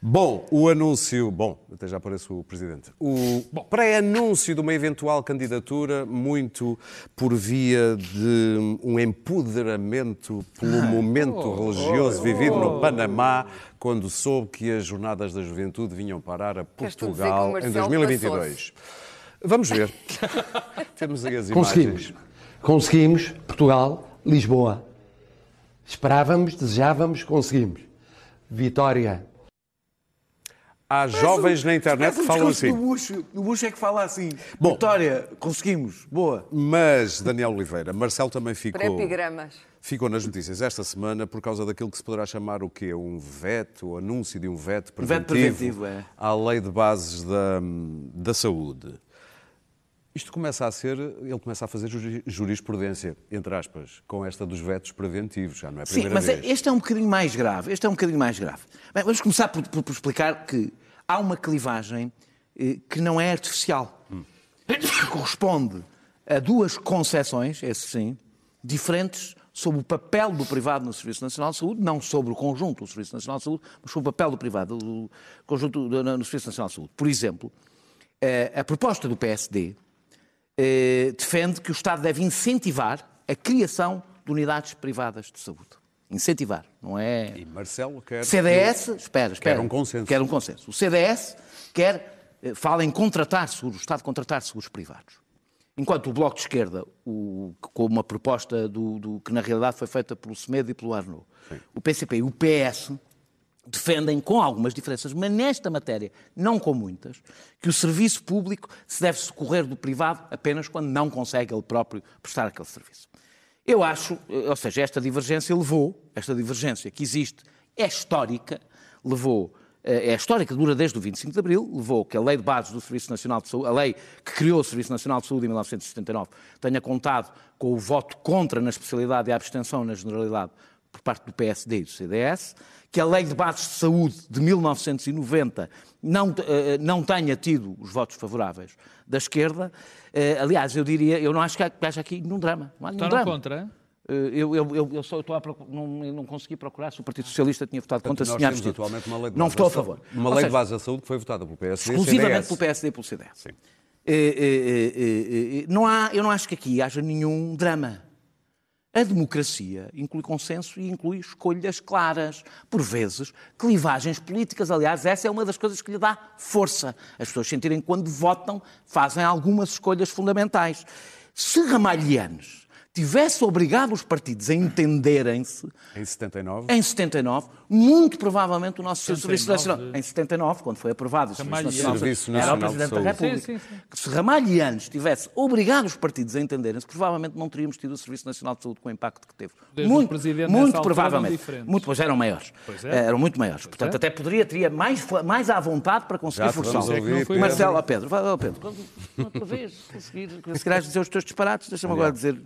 Speaker 1: Bom, o anúncio. Bom, até já aparece o presidente. O pré-anúncio de uma eventual candidatura, muito por via de um empoderamento pelo momento religioso vivido no Panamá, quando soube que as Jornadas da Juventude vinham parar a Portugal em
Speaker 5: Marcelo
Speaker 1: 2022. Vamos ver. Temos aí as
Speaker 7: Conseguimos.
Speaker 1: imagens.
Speaker 7: Conseguimos. Portugal, Lisboa. Esperávamos, desejávamos, conseguimos. Vitória.
Speaker 1: Há jovens na internet que falam assim.
Speaker 4: do o Bush é que fala assim.
Speaker 1: Bom.
Speaker 4: Vitória, conseguimos. Boa.
Speaker 1: Mas, Daniel Oliveira, Marcelo também ficou,
Speaker 5: Pré-epigramas.
Speaker 1: ficou nas notícias esta semana por causa daquilo que se poderá chamar o quê? Um veto, o anúncio de um veto
Speaker 4: veto
Speaker 1: preventivo,
Speaker 4: preventivo, é.
Speaker 1: à lei de bases da, da saúde. Isto começa a ser, ele começa a fazer juri- jurisprudência, entre aspas, com esta dos vetos preventivos, já não é a
Speaker 4: Sim,
Speaker 1: primeira
Speaker 4: mas
Speaker 1: vez.
Speaker 4: este é um bocadinho mais grave. Este é um bocadinho mais grave. Bem, vamos começar por, por- por explicar que há uma clivagem eh, que não é artificial. Que corresponde a duas concepções, esse sim, diferentes sobre o papel do privado no Serviço Nacional de Saúde, não sobre o conjunto do Serviço Nacional de Saúde, mas sobre o papel do privado do conjunto do- no Serviço Nacional de Saúde. Por exemplo, eh, a proposta do PSD eh, defende que o Estado deve incentivar a criação de unidades privadas de saúde. Incentivar, não é.
Speaker 1: E Marcelo quer.
Speaker 4: CDS, espera, espera.
Speaker 1: Quer um consenso.
Speaker 4: Quer um consenso. O CDS quer, eh, fala em contratar seguros, o Estado contratar seguros privados. Enquanto o Bloco de Esquerda, o, com uma proposta do, do- que na realidade foi feita pelo Semedo e pelo Arnaud, o PCP e o PS defendem, com algumas diferenças, mas nesta matéria, não com muitas, que o serviço público se deve socorrer do privado apenas quando não consegue ele próprio prestar aquele serviço. Eu acho, eh, ou seja, esta divergência levou, esta divergência que existe, é histórica, levou, eh, é histórica, dura desde o 25 de Abril, levou que a Lei de Bases do Serviço Nacional de Saúde, a lei que criou o Serviço Nacional de Saúde em 1979, tenha contado com o voto contra na especialidade e a abstenção na generalidade por parte do PSD e do CDS, que a Lei de Bases de Saúde de 1990 não, eh, não tenha tido os votos favoráveis da esquerda. Eh, Aliás, eu diria, eu não acho que haja aqui nenhum drama. Não há nenhum
Speaker 2: Votaram
Speaker 4: drama.
Speaker 2: contra?
Speaker 4: Eh, Eu, eu, eu, eu só estou a procurar, não, eu não consegui procurar se o Partido Socialista tinha votado contra,
Speaker 1: Portanto,
Speaker 4: se
Speaker 1: nós
Speaker 4: tinha
Speaker 1: temos
Speaker 4: abstido.
Speaker 1: atualmente uma lei de
Speaker 4: Não votou a favor.
Speaker 1: Uma lei
Speaker 4: seja,
Speaker 1: de base da saúde que foi votada pelo PSD e
Speaker 4: exclusivamente
Speaker 1: CDS.
Speaker 4: pelo PSD e pelo CDS.
Speaker 1: Sim.
Speaker 4: eh, eh, eh, eh, não há, eu não acho que aqui haja nenhum drama. A democracia inclui consenso e inclui escolhas claras. Por vezes, clivagens políticas. Aliás, essa é uma das coisas que lhe dá força. As pessoas sentirem que, quando votam, fazem algumas escolhas fundamentais. Se Ramalhianos tivesse obrigado os partidos a entenderem-se,
Speaker 1: Em 79?
Speaker 4: em 79, muito provavelmente o nosso
Speaker 2: 79
Speaker 4: Serviço Nacional.
Speaker 2: de-
Speaker 4: Em 79, quando foi aprovado o Serviço. Nacional, de
Speaker 1: Serviço
Speaker 4: Saúde, era o
Speaker 1: Nacional de
Speaker 4: Presidente da. República.
Speaker 2: Sim, sim, sim.
Speaker 4: Que se Ramalhianos tivesse obrigado os partidos a entenderem-se, provavelmente não teríamos tido o Serviço Nacional de Saúde com o impacto que teve.
Speaker 2: Desde
Speaker 4: muito, muito provavelmente. Muito, pois eram maiores.
Speaker 2: Pois é.
Speaker 4: Eram muito maiores. Portanto,
Speaker 2: é.
Speaker 4: até poderia, teria mais, mais à vontade para conseguir forçá-lo. Marcelo, Pedro, vai, Pedro, outra vez, conseguir, se calhar dizer os teus disparates, deixa-me agora dizer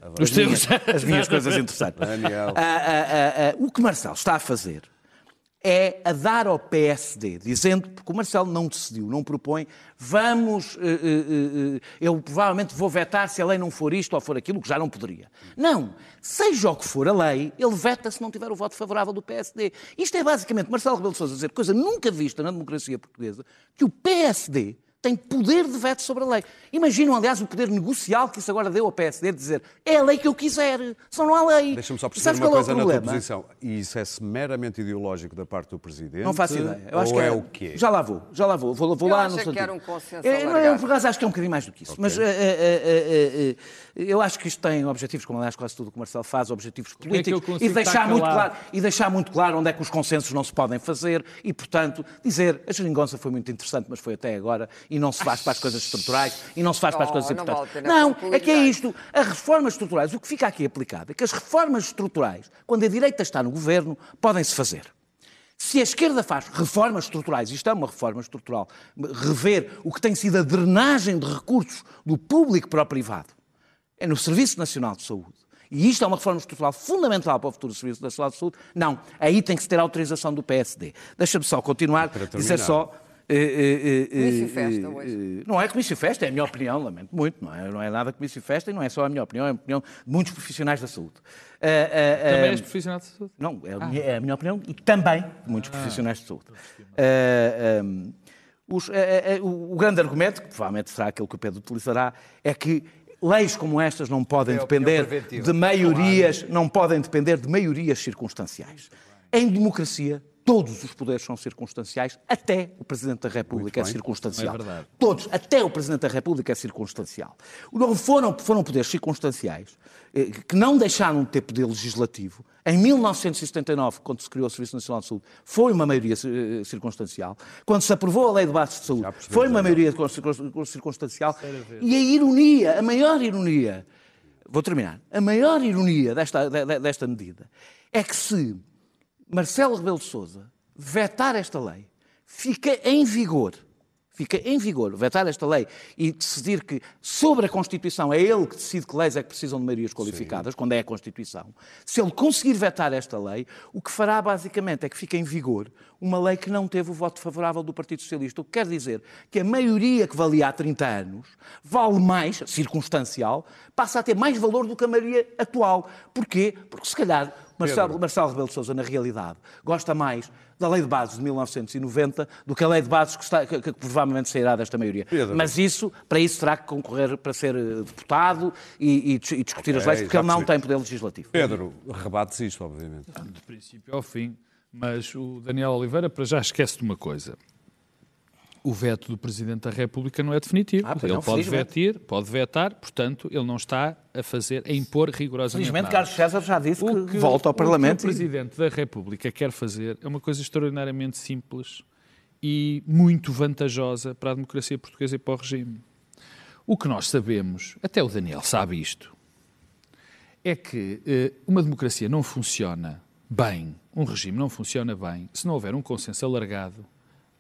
Speaker 4: minhas, as minhas coisas interessantes.
Speaker 1: Daniel.
Speaker 4: Ah, ah, ah, ah, o que Marcelo está a fazer é a dar ao PSD, dizendo, porque o Marcelo não decidiu, não propõe, vamos, eh, eh, eh, eu provavelmente vou vetar se a lei não for isto ou for aquilo, que já não poderia. Não, seja o que for a lei, ele veta se não tiver o voto favorável do PSD. Isto é basicamente Marcelo Rebelo de Sousa dizer, coisa nunca vista na democracia portuguesa, que o PSD tem poder de veto sobre a lei. Imaginam, aliás, o poder negocial que isso agora deu ao PSD de dizer é a lei que eu quiser, só não há lei.
Speaker 1: Deixa-me só perceber uma
Speaker 4: qual é o
Speaker 1: coisa na tua posição. E isso é meramente ideológico da parte do Presidente?
Speaker 4: Não faço ideia. Eu acho
Speaker 1: ou
Speaker 4: que
Speaker 1: é o quê?
Speaker 4: Já lá vou, já lá vou. Vou, vou
Speaker 5: Eu
Speaker 4: lá
Speaker 5: acho
Speaker 4: no
Speaker 5: que era um consenso
Speaker 4: Eu, eu, por acaso, acho que é um bocadinho mais do que isso. Mas eh, eh, eh, eh, eu acho que isto tem objetivos, como aliás quase tudo o que o Marcelo faz, objetivos
Speaker 2: é
Speaker 4: políticos.
Speaker 2: consigo
Speaker 4: e, deixar muito claro, e deixar muito claro onde é que os consensos não se podem fazer. E, portanto, dizer a geringonça foi muito interessante, mas foi até agora, e não se faz para as coisas estruturais, e não se faz para as
Speaker 5: Oh,
Speaker 4: coisas
Speaker 5: não
Speaker 4: importantes. Não, é que é isto. As reformas estruturais, o que fica aqui aplicado é que as reformas estruturais, quando a direita está no governo, podem-se fazer. Se a esquerda faz reformas estruturais, isto é uma reforma estrutural, rever o que tem sido a drenagem de recursos do público para o privado, é no Serviço Nacional de Saúde. E isto é uma reforma estrutural fundamental para o futuro do Serviço Nacional de Saúde. Não, aí tem que se ter a autorização do PSD. Deixa-me só continuar,
Speaker 1: Para
Speaker 4: dizer só. eh, eh, eh,
Speaker 5: Comício e festa hoje.
Speaker 4: Não é comício e festa, é a minha opinião, lamento muito. Não é, não é nada comício e festa e não é só a minha opinião, é a opinião de muitos profissionais da saúde. Eh, eh,
Speaker 2: Também
Speaker 4: eh,
Speaker 2: és profissional de saúde.
Speaker 4: não, é a, minha, é a minha opinião e também de muitos profissionais de saúde. Um, os- eh, eh, o, o grande argumento, que provavelmente será aquele que o Pedro utilizará, é que leis como estas não podem
Speaker 7: É
Speaker 4: depender de maiorias, não podem depender de maiorias circunstanciais. Em democracia, todos os poderes são circunstanciais, até o Presidente da República é circunstancial.
Speaker 2: É.
Speaker 4: Todos, até o Presidente da República é circunstancial. Não foram, foram poderes circunstanciais eh, que não deixaram de ter poder legislativo. Em 1979, quando se criou o Serviço Nacional de Saúde, foi uma maioria eh, circunstancial. Quando se aprovou a Lei de Bases de Saúde, foi uma maioria circun- circunstancial. E a ironia, a maior ironia, vou terminar, a maior ironia desta, de- de- desta medida é que se Marcelo Rebelo de Sousa vetar esta lei, fica em vigor, fica em vigor, vetar esta lei e decidir que sobre a Constituição é ele que decide que leis é que precisam de maiorias qualificadas, quando é a Constituição, se ele conseguir vetar esta lei, o que fará basicamente é que fica em vigor uma lei que não teve o voto favorável do Partido Socialista. O que quer dizer que a maioria que valia há 30 anos vale mais, circunstancial, passa a ter mais valor do que a maioria atual. Porquê? Porque se calhar Marcelo, Marcelo Rebelo de Sousa, na realidade, gosta mais da Lei de Bases de 1990 do que a Lei de Bases que, está- que- que provavelmente sairá desta maioria.
Speaker 1: Pedro.
Speaker 4: Mas isso, para isso, terá que concorrer para ser eh, deputado e, e e discutir as
Speaker 1: Ok,
Speaker 4: leis, porque ele não tem poder legislativo.
Speaker 1: Pedro, rebates isto, obviamente.
Speaker 2: De princípio ao fim. Mas o Daniel Oliveira, para já, esquece de uma coisa. O veto do Presidente da República não é definitivo.
Speaker 4: Ah,
Speaker 2: ele pode vetar, pode vetar, portanto, ele não está a fazer, a impor rigorosamente
Speaker 4: Felizmente,
Speaker 2: nada.
Speaker 4: Carlos César já disse
Speaker 2: O
Speaker 4: que, volta ao Parlamento.
Speaker 2: O que o Presidente da República quer fazer é uma coisa extraordinariamente simples e muito vantajosa para a democracia portuguesa e para o regime. O que nós sabemos, até o Daniel sabe isto, é que eh, uma democracia não funciona bem, um regime não funciona bem, se não houver um consenso alargado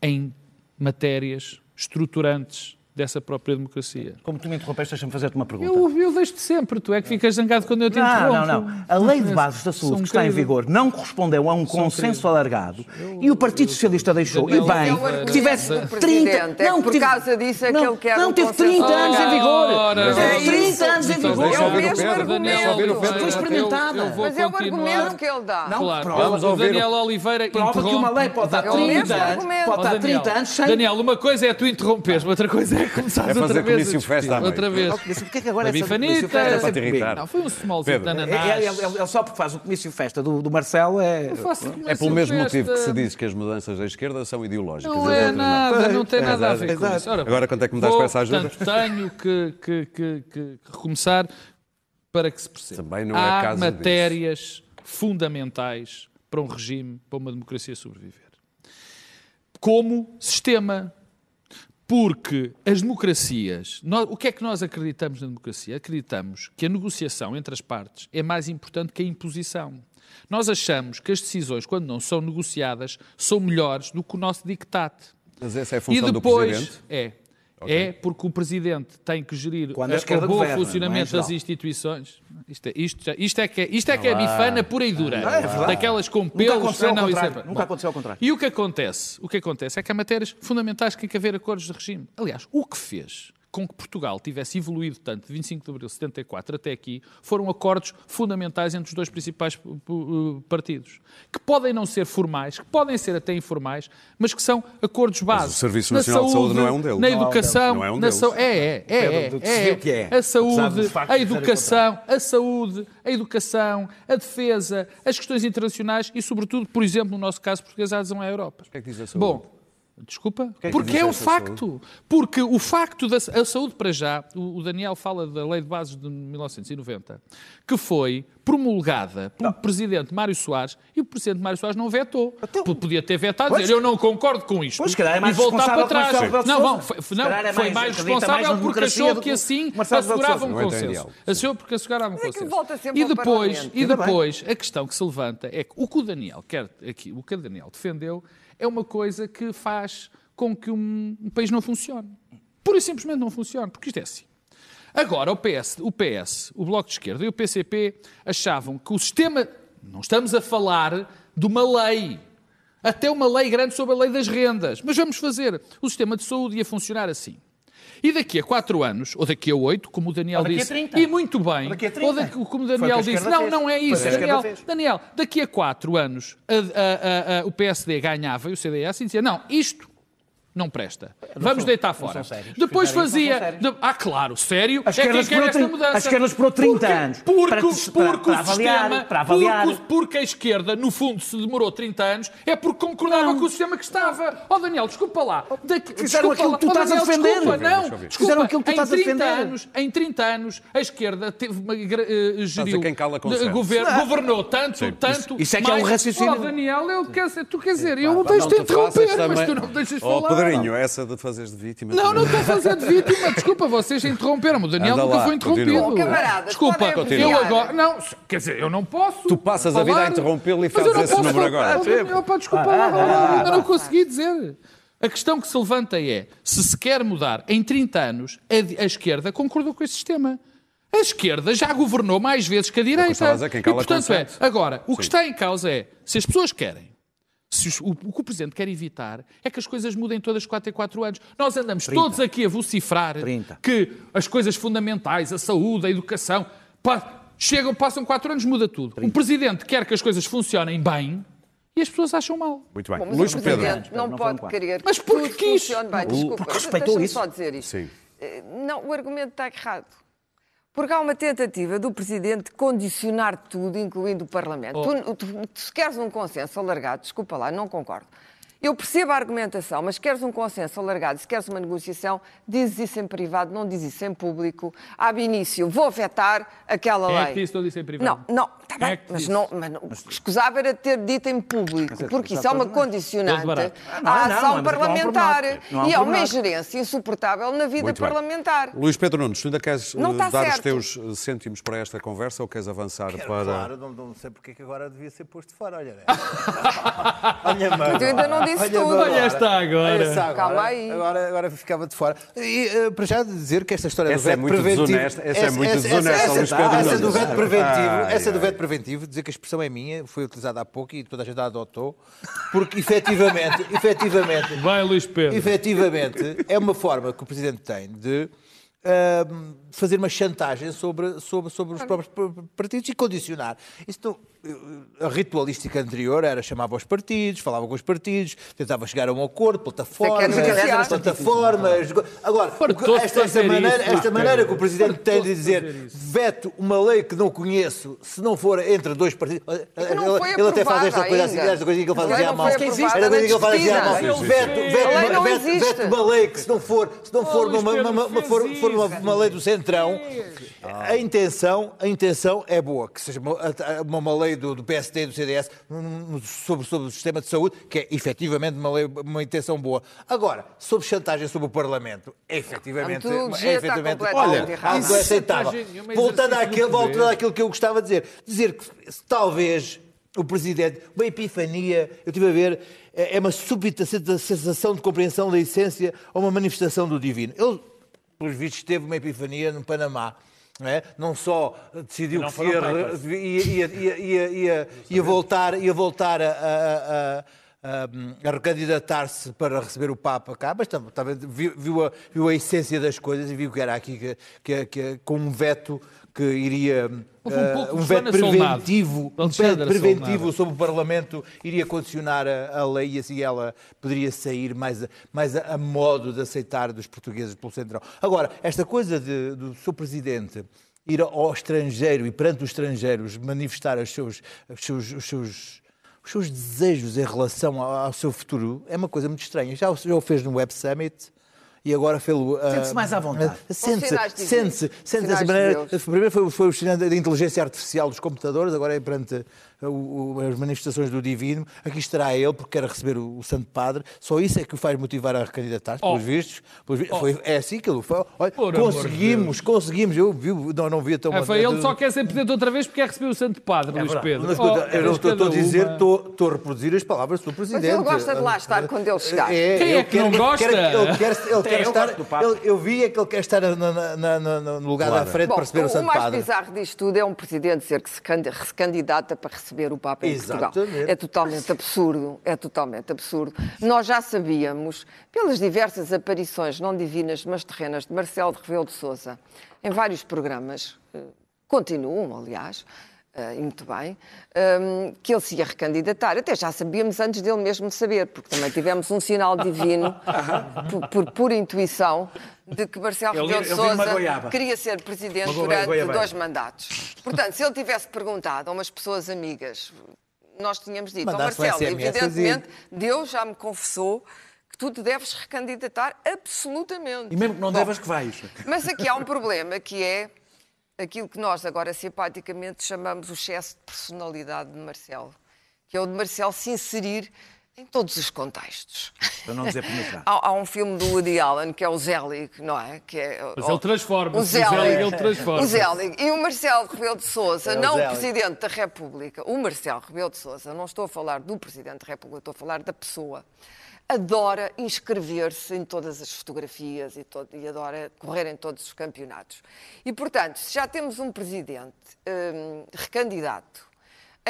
Speaker 2: em matérias estruturantes dessa própria democracia.
Speaker 4: Como tu me interrompeste, deixa-me fazer-te uma pergunta.
Speaker 2: Eu, eu vejo-te sempre, tu é que ficas zangado quando eu te
Speaker 4: Não,
Speaker 2: interrompo.
Speaker 4: não, não. A lei de bases da saúde que está em vigor não correspondeu a um consenso
Speaker 2: querido.
Speaker 4: alargado e o Partido Socialista deixou. E bem,
Speaker 5: é
Speaker 4: que tivesse
Speaker 5: do
Speaker 4: 30.
Speaker 5: Presidente, é
Speaker 4: Não,
Speaker 5: por
Speaker 4: tive-
Speaker 5: causa disso é que ele quer
Speaker 4: Não, teve
Speaker 5: consenso
Speaker 4: 30 anos em vigor.
Speaker 2: Ora,
Speaker 4: Teve
Speaker 5: é
Speaker 4: 30
Speaker 5: isso.
Speaker 4: anos em vigor.
Speaker 5: É o mesmo argumento.
Speaker 4: Foi experimentada.
Speaker 2: eu- eu vou
Speaker 5: Mas é o argumento que ele dá.
Speaker 4: Não.
Speaker 1: Vamos
Speaker 2: o
Speaker 1: ouvir
Speaker 2: Daniel Oliveira
Speaker 4: Prova que uma lei pode
Speaker 5: É mesmo
Speaker 4: 30 anos, pode
Speaker 2: Daniel,
Speaker 4: 30 anos sem.
Speaker 2: Daniel, uma coisa é tu interromperes, outra coisa é começares
Speaker 1: É fazer
Speaker 2: outra vez.
Speaker 1: comício
Speaker 2: a
Speaker 1: festa à.
Speaker 2: Outra vez.
Speaker 6: Porquê é que agora
Speaker 2: Uma
Speaker 6: essa
Speaker 2: bifanita.
Speaker 6: comício festa é
Speaker 1: Para te irritar.
Speaker 2: Não, foi um smallzinho de ananás.
Speaker 6: É, é, é, é só porque faz o comício festa do, do Marcelo, é...
Speaker 1: É
Speaker 2: comício
Speaker 1: pelo mesmo
Speaker 2: festa.
Speaker 1: motivo que se diz que as mudanças da esquerda são ideológicas.
Speaker 2: Não é nada, não tem nada a ver com
Speaker 6: Exato.
Speaker 2: isso.
Speaker 1: Agora, quanto é que me dás
Speaker 2: vou,
Speaker 1: para essa ajuda?
Speaker 2: Portanto, tenho que, que, que, que- que recomeçar para que se perceba.
Speaker 1: Também não é
Speaker 2: Há
Speaker 1: caso
Speaker 2: matérias fundamentais para um regime, para uma democracia sobreviver. Como sistema. Porque as democracias. nós- o que é que nós acreditamos na democracia? Acreditamos que a negociação entre as partes é mais importante que a imposição. Nós achamos que as decisões, quando não são negociadas, são melhores do que o nosso dictate.
Speaker 1: Mas essa é a
Speaker 2: E
Speaker 1: função do
Speaker 2: depois,
Speaker 1: Presidente?
Speaker 2: é. É porque o Presidente tem que gerir
Speaker 6: Quando
Speaker 2: o bom
Speaker 6: é,
Speaker 2: funcionamento das
Speaker 6: geral?
Speaker 2: instituições. Isto é, isto, isto é que é, isto é, que é bifana pura e dura.
Speaker 6: é
Speaker 2: daquelas com
Speaker 6: Nunca
Speaker 2: pelos.
Speaker 6: aconteceu ao
Speaker 2: é-
Speaker 6: contrário. Nunca aconteceu ao contrário.
Speaker 2: E o que acontece? O que acontece é que há matérias fundamentais que tem que haver acordos de regime. Aliás, o que fez com que Portugal tivesse evoluído tanto de 25 de abril de 74 até aqui foram acordos fundamentais entre os dois principais p- p- partidos, que podem não ser formais, que podem ser até informais, mas que são acordos base.
Speaker 1: o Serviço
Speaker 2: Na
Speaker 1: Nacional de Saúde não é um deles.
Speaker 2: Na
Speaker 1: é
Speaker 2: educação.
Speaker 1: Não é um
Speaker 2: na
Speaker 1: deles.
Speaker 2: é, é, é, é,
Speaker 6: é.
Speaker 2: A saúde, a
Speaker 6: o
Speaker 2: educação, a saúde, a educação, a defesa, as questões internacionais e, sobretudo, por exemplo, no nosso caso português, a adesão à Europa.
Speaker 1: que é que diz a saúde?
Speaker 2: Bom, desculpa?
Speaker 1: é que
Speaker 2: Porque é um
Speaker 1: essa
Speaker 2: facto. Porque o facto da a saúde para já, o, o Daniel fala da Lei de Bases de 1990, que foi promulgada pelo Presidente Mário Soares e o Presidente Mário Soares não vetou. P- Podia ter vetado,
Speaker 6: Pois.
Speaker 2: dizer eu não concordo com isto
Speaker 6: Pois, é mais
Speaker 2: e voltar para trás. Não, não, foi,
Speaker 6: Se
Speaker 2: não,
Speaker 6: é
Speaker 2: foi
Speaker 6: mais-
Speaker 2: mais
Speaker 6: mais
Speaker 2: responsável
Speaker 6: na
Speaker 2: porque achou que assim assegurava um
Speaker 1: é
Speaker 2: consenso. Achou porque assegurava um
Speaker 5: é
Speaker 2: consenso. E depois, e depois a questão que se levanta é que o que o Daniel quer aqui, o que o Daniel defendeu é uma coisa que faz com que um, um país não funcione. Pura e simplesmente não funcione, porque isto é assim. Agora, o PS, o PS, o Bloco de Esquerda e o PCP achavam que o sistema. Não estamos a falar de uma lei. Até uma lei grande sobre a lei das rendas. Mas vamos fazer. O sistema de saúde ia funcionar assim. E daqui a quatro anos, ou daqui a oito, como o Daniel disse,
Speaker 6: 30.
Speaker 2: e muito bem,
Speaker 6: Ou daqui a
Speaker 2: ou
Speaker 6: 30.
Speaker 2: daqui- como o Daniel disse, não,
Speaker 6: fez.
Speaker 2: não é isso, Daniel. Daniel, daqui a quatro anos a- a- a- a- o PSD ganhava e o CDS e dizia, não, isto não presta. Vamos
Speaker 6: são-
Speaker 2: deitar
Speaker 6: não
Speaker 2: fora.
Speaker 6: sérios.
Speaker 2: Depois
Speaker 6: não
Speaker 2: fazia. de- ah, claro, sério.
Speaker 6: A esquerda
Speaker 2: é quem quer
Speaker 6: esperou
Speaker 2: esta mudança.
Speaker 6: a esquerda esperou 30
Speaker 2: porque,
Speaker 6: anos
Speaker 2: Porque,
Speaker 6: para-
Speaker 2: porque,
Speaker 6: para-
Speaker 2: o
Speaker 6: para avaliar,
Speaker 2: sistema.
Speaker 6: para avaliar.
Speaker 2: Porque, porque a esquerda, no fundo, se demorou 30 anos, é porque concordava com o sistema que estava. Ó Daniel, desculpa lá. Daqui,
Speaker 6: Fizeram
Speaker 2: desculpa
Speaker 6: aquilo
Speaker 2: lá.
Speaker 6: que tu estás a
Speaker 2: Daniel,
Speaker 6: defender.
Speaker 2: Desculpa, não.
Speaker 1: Fizeram
Speaker 2: Desculpa,
Speaker 6: aquilo que tu
Speaker 2: em
Speaker 6: estás a
Speaker 2: 30
Speaker 6: defender.
Speaker 2: anos, em 30 anos, a esquerda teve uma, eh, geriu,
Speaker 1: quem cala
Speaker 2: de- governo, governou tanto, tanto.
Speaker 6: isso é que é um raciocínio.
Speaker 2: Ó, Daniel, eu quer dizer, tu quer dizer, eu não deixo de
Speaker 1: Não
Speaker 2: interromper, mas tu não deixas
Speaker 1: Oh,
Speaker 2: falar.
Speaker 1: Pedrinho, essa de fazeres de vítima.
Speaker 2: Não, não estou a fazer de vítima. Desculpa, vocês interromperam-me. O Daniel
Speaker 1: Anda
Speaker 2: nunca
Speaker 1: lá,
Speaker 2: foi interrompido.
Speaker 1: continua.
Speaker 2: Desculpa,
Speaker 5: podem
Speaker 2: eu agora. Não, quer dizer, eu não posso.
Speaker 1: Tu passas a vida
Speaker 2: falar,
Speaker 1: a interrompê-lo e fazes
Speaker 2: não
Speaker 1: esse
Speaker 2: posso
Speaker 1: número
Speaker 2: falar.
Speaker 1: agora.
Speaker 2: Oh, Daniel, pá, desculpa lá, ainda não consegui dizer. A questão que se levanta é: se se quer mudar em 30 anos, a, a esquerda concordou com esse sistema. A esquerda já governou mais vezes que a direita.
Speaker 1: estava a dizer, quem cala
Speaker 2: e, portanto, é, agora, o que
Speaker 1: Sim.
Speaker 2: está em causa é: se as pessoas querem os- o, o que o Presidente quer evitar é que as coisas mudem todas 4 em 4 anos. Nós andamos todos aqui a vocifrar
Speaker 6: 30.
Speaker 2: que as coisas fundamentais, a saúde, a educação, pa- chegam, passam 4 anos, muda tudo. O Presidente quer que as coisas funcionem bem e as pessoas acham mal.
Speaker 1: Muito bem.
Speaker 5: Bom, mas
Speaker 1: Luís
Speaker 5: o
Speaker 1: Pedro.
Speaker 5: Presidente não,
Speaker 6: Não
Speaker 5: pode querer
Speaker 2: Mas
Speaker 5: que
Speaker 2: porque
Speaker 5: tudo
Speaker 2: quis.
Speaker 5: funcione bem. Desculpa,
Speaker 6: porque respeitou isso.
Speaker 5: só dizer isto.
Speaker 1: Sim.
Speaker 5: Eh, Não, o argumento está errado. Porque há uma tentativa do Presidente de condicionar tudo, incluindo o Parlamento.
Speaker 2: Oh.
Speaker 5: Tu, tu- tu se queres um consenso alargado, desculpa lá, não concordo. Eu percebo a argumentação, mas se queres um consenso alargado, se queres uma negociação, dizes isso em privado, não dizes isso em público. Ab início, vou vetar aquela
Speaker 2: é
Speaker 5: lei.
Speaker 2: que disse eu disse em privado?
Speaker 5: Não, não, está
Speaker 2: é
Speaker 5: bem,
Speaker 2: que
Speaker 5: mas, não, mas não, escusava era ter dito em público, porque isso é uma
Speaker 2: Todo
Speaker 5: condicionante à ação
Speaker 6: não um
Speaker 5: parlamentar.
Speaker 6: um
Speaker 5: E é uma ingerência insuportável na vida
Speaker 1: Muito bem.
Speaker 5: parlamentar.
Speaker 1: Luís Pedro Nunes, tu ainda queres
Speaker 5: Não
Speaker 1: eh,
Speaker 5: está
Speaker 1: dar os
Speaker 5: certo.
Speaker 1: teus eh, cêntimos para esta conversa ou queres avançar para.
Speaker 6: Claro, não, não sei porque é que agora devia ser posto fora. Olha, né? olha mano.
Speaker 5: Mas eu ainda não disse tudo.
Speaker 2: Olha esta agora.
Speaker 6: Olha esta agora.
Speaker 5: Calma aí.
Speaker 6: Agora, agora ficava de fora. E eh, para já dizer que esta história
Speaker 1: Essa
Speaker 6: do
Speaker 1: é
Speaker 6: veto
Speaker 1: muito
Speaker 6: preventivo.
Speaker 1: desonesta, essa é muito desonesta,
Speaker 6: essa,
Speaker 1: Luís Pedro
Speaker 6: essa
Speaker 1: Nunes.
Speaker 6: do veto preventivo,
Speaker 1: Ai,
Speaker 6: essa do veto preventivo, dizer que a expressão é minha, foi utilizada há pouco e toda a gente a adotou, porque efetivamente, efetivamente,
Speaker 2: Vai, Luís Pedro.
Speaker 6: efetivamente é uma forma que o Presidente tem de ahm, fazer uma chantagem sobre, sobre, sobre os próprios partidos e condicionar. Isso não- a ritualística anterior era chamava os partidos, falava com os partidos, tentava chegar a um acordo, plataformas,
Speaker 5: é que é
Speaker 6: plataformas. Agora, esta, esta maneira, esta maneira que o Presidente tem de dizer veto uma lei que não conheço, se não for entre dois partidos.
Speaker 5: foi
Speaker 6: ele, ele até faz esta coisa, assim, esta coisinha que ele faz assim à
Speaker 5: não
Speaker 6: mão. Esta coisinha que ele faz assim à mão. Veto, uma lei que se não for, se não for
Speaker 2: Oh,
Speaker 6: uma, uma, for, for uma, uma lei do Centrão, a intenção, a intenção é boa, que seja uma, uma, lei do, do PSD e do CDS sobre, sobre o sistema de saúde, que é efetivamente uma, lei, uma intenção boa. Agora, sobre chantagem sobre o Parlamento, é efetivamente, é efetivamente olha, algo é aceitável.
Speaker 2: É
Speaker 6: Voltando àquilo,
Speaker 2: do
Speaker 6: voltando àquilo que eu gostava de dizer, dizer que talvez o Presidente, uma epifania, eu estive a ver, é é uma súbita sensação de compreensão da essência ou uma manifestação do divino. Ele, pelos vistos, teve uma epifania no Panamá. Não, é? não só decidiu
Speaker 2: Não
Speaker 6: que ia, ia, ia, ia, ia, voltar, ia voltar a, a- a- a- recandidatar-se para receber o Papa cá, mas tam- também viu, viu a, viu a essência das coisas e viu que era aqui que, que, que- com um veto que iria
Speaker 2: Houve um
Speaker 6: eh,
Speaker 2: pouco
Speaker 6: um
Speaker 2: de
Speaker 6: veto
Speaker 2: Joana Solnado.
Speaker 6: preventivo, um veto preventivo sobre o Parlamento iria condicionar a, a lei e assim ela poderia sair mais a, mais a, a modo de aceitar dos portugueses pelo Centrão. Agora, esta coisa de- do Sr. Presidente ir ao estrangeiro e perante os estrangeiros manifestar os seus, os seus, os seus, os seus desejos em relação ao, ao seu futuro é uma coisa muito estranha. Já, o- já o fez no Web Summit. E agora fez-lo. ah,
Speaker 4: Sente-se mais à vontade.
Speaker 6: Sente-se, sente-se, sente-se dessa maneira. Primeiro foi, foi o sinal da inteligência artificial dos computadores, agora é perante uh, o- o- as manifestações do divino. Aqui estará ele, porque quer receber o, o Santo Padre. Só isso é que o faz motivar a recandidatar-se,
Speaker 2: Oh.
Speaker 6: pelos vistos. Pelos vi- foi- é assim que ele foi. Olha,
Speaker 2: amor de
Speaker 6: conseguimos, conseguimos. Eu vi, não, não vi tão
Speaker 2: É, foi ele só quer ser presidente outra vez porque quer receber o Santo Padre, Luís Pedro.
Speaker 6: Mas,
Speaker 2: Oh,
Speaker 6: eu não estou, estou a dizer,
Speaker 2: uma.
Speaker 6: estou, estou a reproduzir as palavras do Presidente.
Speaker 5: ele gosta de lá estar quando ele chegar.
Speaker 2: Quem é
Speaker 6: ele
Speaker 2: que não
Speaker 6: quer-
Speaker 2: gosta?
Speaker 6: quer- ele quer, ele quer
Speaker 4: eu
Speaker 6: estar. ele- eu vi é que ele quer estar na- na- na- no lugar
Speaker 1: Claro.
Speaker 6: da frente
Speaker 5: Bom,
Speaker 6: para receber o
Speaker 5: o
Speaker 6: Santo
Speaker 5: mais
Speaker 6: Padre.
Speaker 5: bizarro disto tudo é um presidente dizer que se se candidata para receber o Papa em Portugal.
Speaker 6: Exatamente.
Speaker 5: É totalmente absurdo, é totalmente absurdo. Nós já sabíamos, pelas diversas aparições não divinas, mas terrenas, de Marcelo de Rebelo de Sousa, em vários programas, eh, continuam, aliás, eh, e muito bem, ehm, que ele se ia recandidatar. Até já sabíamos antes dele mesmo saber, porque também tivemos um sinal divino, por, por pura intuição, de que Marcelo
Speaker 4: Ele-
Speaker 5: Rebelo de Sousa queria ser presidente
Speaker 4: goiaba,
Speaker 5: durante dois mandatos. Portanto, se ele tivesse perguntado a umas pessoas amigas, nós tínhamos dito,
Speaker 6: Mandasse um
Speaker 5: Marcelo,
Speaker 6: SMS
Speaker 5: evidentemente, Deus já me confessou que tu te deves recandidatar absolutamente.
Speaker 4: E mesmo que não
Speaker 5: Bom,
Speaker 4: devas que vais.
Speaker 5: Mas aqui há um problema que é aquilo que nós agora simpaticamente chamamos o excesso de personalidade de Marcelo, que é o de Marcelo se inserir em todos os contextos.
Speaker 4: Para não dizer penetrar.
Speaker 5: Há, há um filme do Woody Allen que é o Zelig, não é? Que é
Speaker 2: Mas ele transforma-se,
Speaker 5: O
Speaker 2: o Zelig,
Speaker 5: Zelig.
Speaker 2: ele transforma-se.
Speaker 5: O Zelig. E o Marcelo Rebelo de Sousa,
Speaker 6: É
Speaker 5: não o
Speaker 6: Zelig.
Speaker 5: Presidente da República, o Marcelo Rebelo de Sousa, não estou a falar do Presidente da República, estou a falar da pessoa, adora inscrever-se em todas as fotografias e, todo- e adora correr em todos os campeonatos. E, portanto, se já temos um Presidente hum, recandidato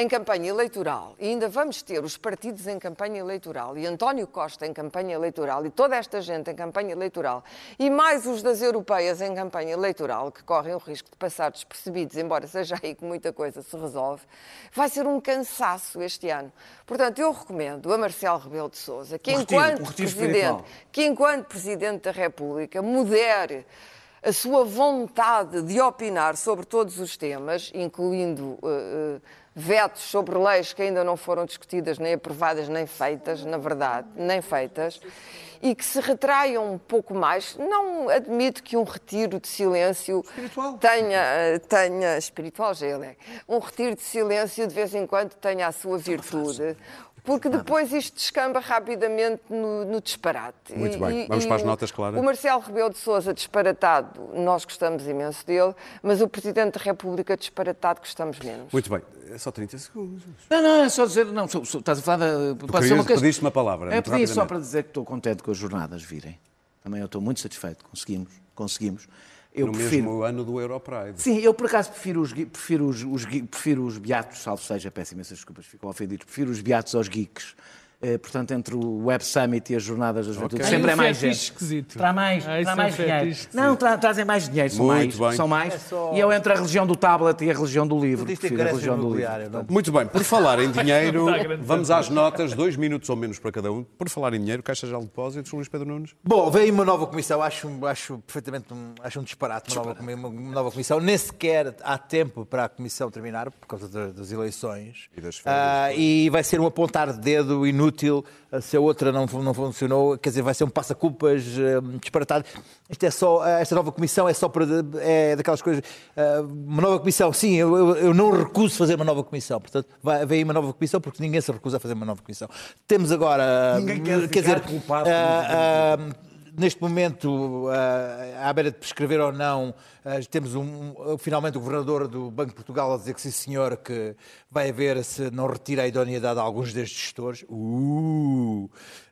Speaker 5: em campanha eleitoral, e ainda vamos ter os partidos em campanha eleitoral, e António Costa em campanha eleitoral, e toda esta gente em campanha eleitoral, e mais os das europeias em campanha eleitoral, que correm o risco de passar despercebidos, embora seja aí que muita coisa se resolve, vai ser um cansaço este ano. Portanto, eu recomendo a Marcelo Rebelo de Sousa que,
Speaker 4: retiro,
Speaker 5: enquanto Presidente, que enquanto Presidente da República modere a sua vontade de opinar sobre todos os temas, incluindo eh, eh, vetos sobre leis que ainda não foram discutidas, nem aprovadas, nem feitas, na verdade, nem feitas, e que se retraiam um pouco mais. Não admito que um retiro de silêncio tenha, eh, tenha espiritual, já ele é, um retiro de silêncio de vez em quando tenha a sua virtude. Porque depois isto descamba rapidamente no, no disparate.
Speaker 1: Muito
Speaker 5: E-
Speaker 1: bem. Vamos
Speaker 5: e
Speaker 1: para as notas, Clara.
Speaker 5: O Marcelo Rebelo de Sousa disparatado, nós gostamos imenso dele, mas o Presidente da República disparatado gostamos menos.
Speaker 1: Muito bem. É só 30 segundos.
Speaker 4: Não, não, é só dizer. Não, sou- sou- estás a falar da.
Speaker 1: querias-
Speaker 4: uma
Speaker 1: pediste uma palavra,
Speaker 4: É,
Speaker 1: muito
Speaker 4: pedi só para dizer que estou contente com as jornadas virem. Também eu estou muito satisfeito. Conseguimos. Conseguimos. Eu
Speaker 1: no
Speaker 4: prefiro.
Speaker 1: mesmo ano do Europride.
Speaker 4: Sim, eu por acaso prefiro os, prefiro os, os prefiro os beatos, salvo seja, peço imensas desculpas, ficam ofendidos, prefiro os beatos aos geeks. Eh, portanto, entre o Web Summit e as Jornadas da Juventude.
Speaker 2: Ok.
Speaker 4: Sempre é
Speaker 2: um
Speaker 4: mais gente.
Speaker 2: esquisito.
Speaker 4: Traz mais,
Speaker 2: Ah, isso
Speaker 4: traz
Speaker 2: é um
Speaker 4: mais dinheiro.
Speaker 2: fetiche
Speaker 4: Não, tra- trazem mais dinheiro, são
Speaker 1: Muito
Speaker 4: mais.
Speaker 1: bem.
Speaker 4: São mais.
Speaker 6: É só-
Speaker 4: E eu entre a religião do tablet e a religião do livro. Prefiro a religião do livro.
Speaker 6: é?
Speaker 1: Muito bem, por falar em dinheiro, vamos às notas, dois minutos ou menos para cada um. Por falar em dinheiro, Caixa Geral de Depósitos, Luís Pedro Nunes.
Speaker 6: Bom, veio uma nova comissão, acho, acho perfeitamente um, acho um disparate, uma nova, uma- nova comissão. Nem sequer há tempo para a comissão terminar, por causa da- das eleições.
Speaker 1: E das férias,
Speaker 6: Ah, e vai ser um apontar de dedo inútil ah, se a outra não, não funcionou, quer dizer, vai ser um passa-culpas ah, disparatado. Isto é só, esta nova comissão é só para, é daquelas coisas, ah, uma nova comissão, sim, eu, eu- eu não recuso fazer uma nova comissão, portanto, vai haver aí uma nova comissão porque ninguém se recusa a fazer uma nova comissão. Temos agora,
Speaker 4: Ninguém quer
Speaker 6: quer dizer,
Speaker 4: culpado.
Speaker 6: ah, Neste momento, ah, à beira de prescrever ou não, ah, temos um, finalmente o governador do Banco de Portugal a dizer que sim, senhor, que vai ver se não retira a idoneidade a alguns destes gestores. Uh,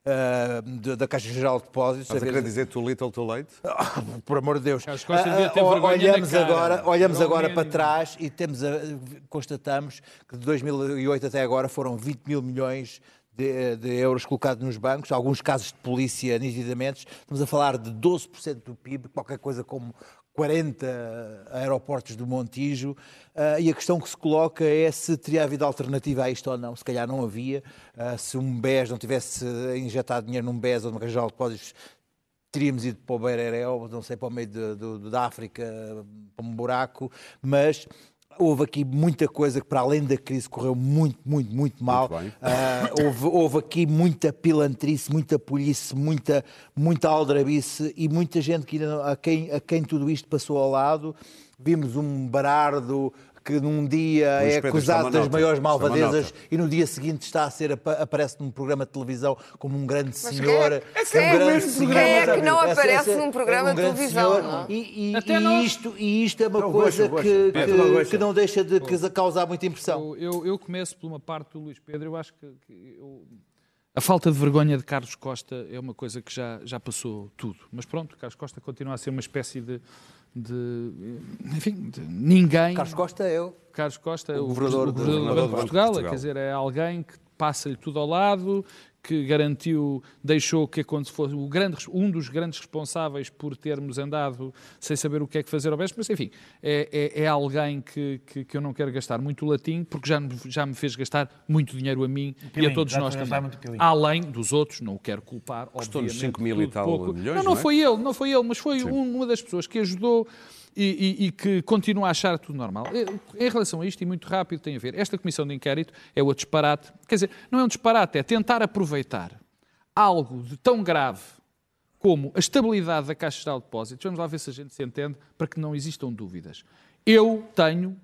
Speaker 6: ah, da- da Caixa Geral de Depósitos.
Speaker 1: Estás a querer dizer too little, too late?
Speaker 6: ah, por amor de Deus.
Speaker 2: Vergonha
Speaker 6: olhamos agora, olhamos
Speaker 2: Era
Speaker 6: agora para trás e temos a- constatamos que de 2008 até agora foram 20 mil milhões de, de euros colocados nos bancos, alguns casos de polícia nitidamente. Estamos a falar de 12% do PIB, qualquer coisa como 40 aeroportos do Montijo, ah, e a questão que se coloca é se teria havido alternativa a isto ou não. Se calhar não havia. Ah, se um BES não tivesse injetado dinheiro num BES ou numa Geral de Depósitos, teríamos ido para o Beirerel, não sei, para o meio da África, para um buraco, mas houve aqui muita coisa que, para além da crise, correu muito, muito, muito mal.
Speaker 1: bem.
Speaker 6: Ah, houve, houve aqui muita pilantrice, muita polícia, muita, muita aldrabice e muita gente que, a, quem, a quem tudo isto passou ao lado. Vimos um barardo que num dia
Speaker 1: Luís
Speaker 6: é
Speaker 1: Pedro, é
Speaker 6: acusado das
Speaker 1: nota.
Speaker 6: maiores
Speaker 1: é
Speaker 6: malvadezas e no dia seguinte está a ser, apa- aparece num programa de televisão como um grande
Speaker 5: quem é-
Speaker 6: senhor.
Speaker 5: é
Speaker 6: um
Speaker 5: quem é
Speaker 6: grande
Speaker 5: mesmo
Speaker 6: senhor.
Speaker 5: Quem é que não
Speaker 6: Essa-
Speaker 5: aparece num programa
Speaker 6: é um
Speaker 5: de
Speaker 6: grande
Speaker 5: televisão,
Speaker 6: senhor.
Speaker 5: não é?
Speaker 6: E, e- e isto, e isto é uma
Speaker 4: Não,
Speaker 6: coisa
Speaker 4: gosto,
Speaker 6: que,
Speaker 4: gosto.
Speaker 6: que-
Speaker 4: É,
Speaker 6: que não deixa de que causar muita impressão.
Speaker 2: Eu, eu, eu começo por uma parte do Luís Pedro. Eu acho que, que eu- a falta de vergonha de Carlos Costa é uma coisa que já, já passou tudo. Mas pronto, Carlos Costa continua a ser uma espécie de. De enfim, de ninguém.
Speaker 6: Carlos Costa é eu.
Speaker 2: Carlos Costa, o,
Speaker 6: governador
Speaker 2: o
Speaker 6: do-
Speaker 2: governador do
Speaker 1: governador do
Speaker 2: de
Speaker 1: Banco de
Speaker 2: Portugal,
Speaker 1: Portugal.
Speaker 2: quer dizer, é alguém que passa-lhe tudo ao lado, que garantiu, deixou que quando fosse o grande, um dos grandes responsáveis por termos andado sem saber o que é que fazer ao BES, mas enfim, é, é- é alguém que, que, que eu não quero gastar muito latim, porque já, me- já me fez gastar muito dinheiro a mim e a todos nós também. Além dos outros, não o quero culpar,
Speaker 1: Custou-nos
Speaker 2: obviamente,
Speaker 1: 5 mil e tal
Speaker 2: pouco.
Speaker 1: milhões,
Speaker 2: Não,
Speaker 1: não
Speaker 2: não
Speaker 1: é?
Speaker 2: foi ele, não foi ele, mas foi um- uma das pessoas que ajudou e, e- e que continua a achar tudo normal. Eh, Em relação a isto, e muito rápido, tem a ver, esta comissão de inquérito é o disparate, quer dizer, não é um disparate, é tentar aproveitar algo de tão grave como a estabilidade da Caixa Geral de Depósitos, vamos lá ver se a gente se entende, para que não existam dúvidas. Eu tenho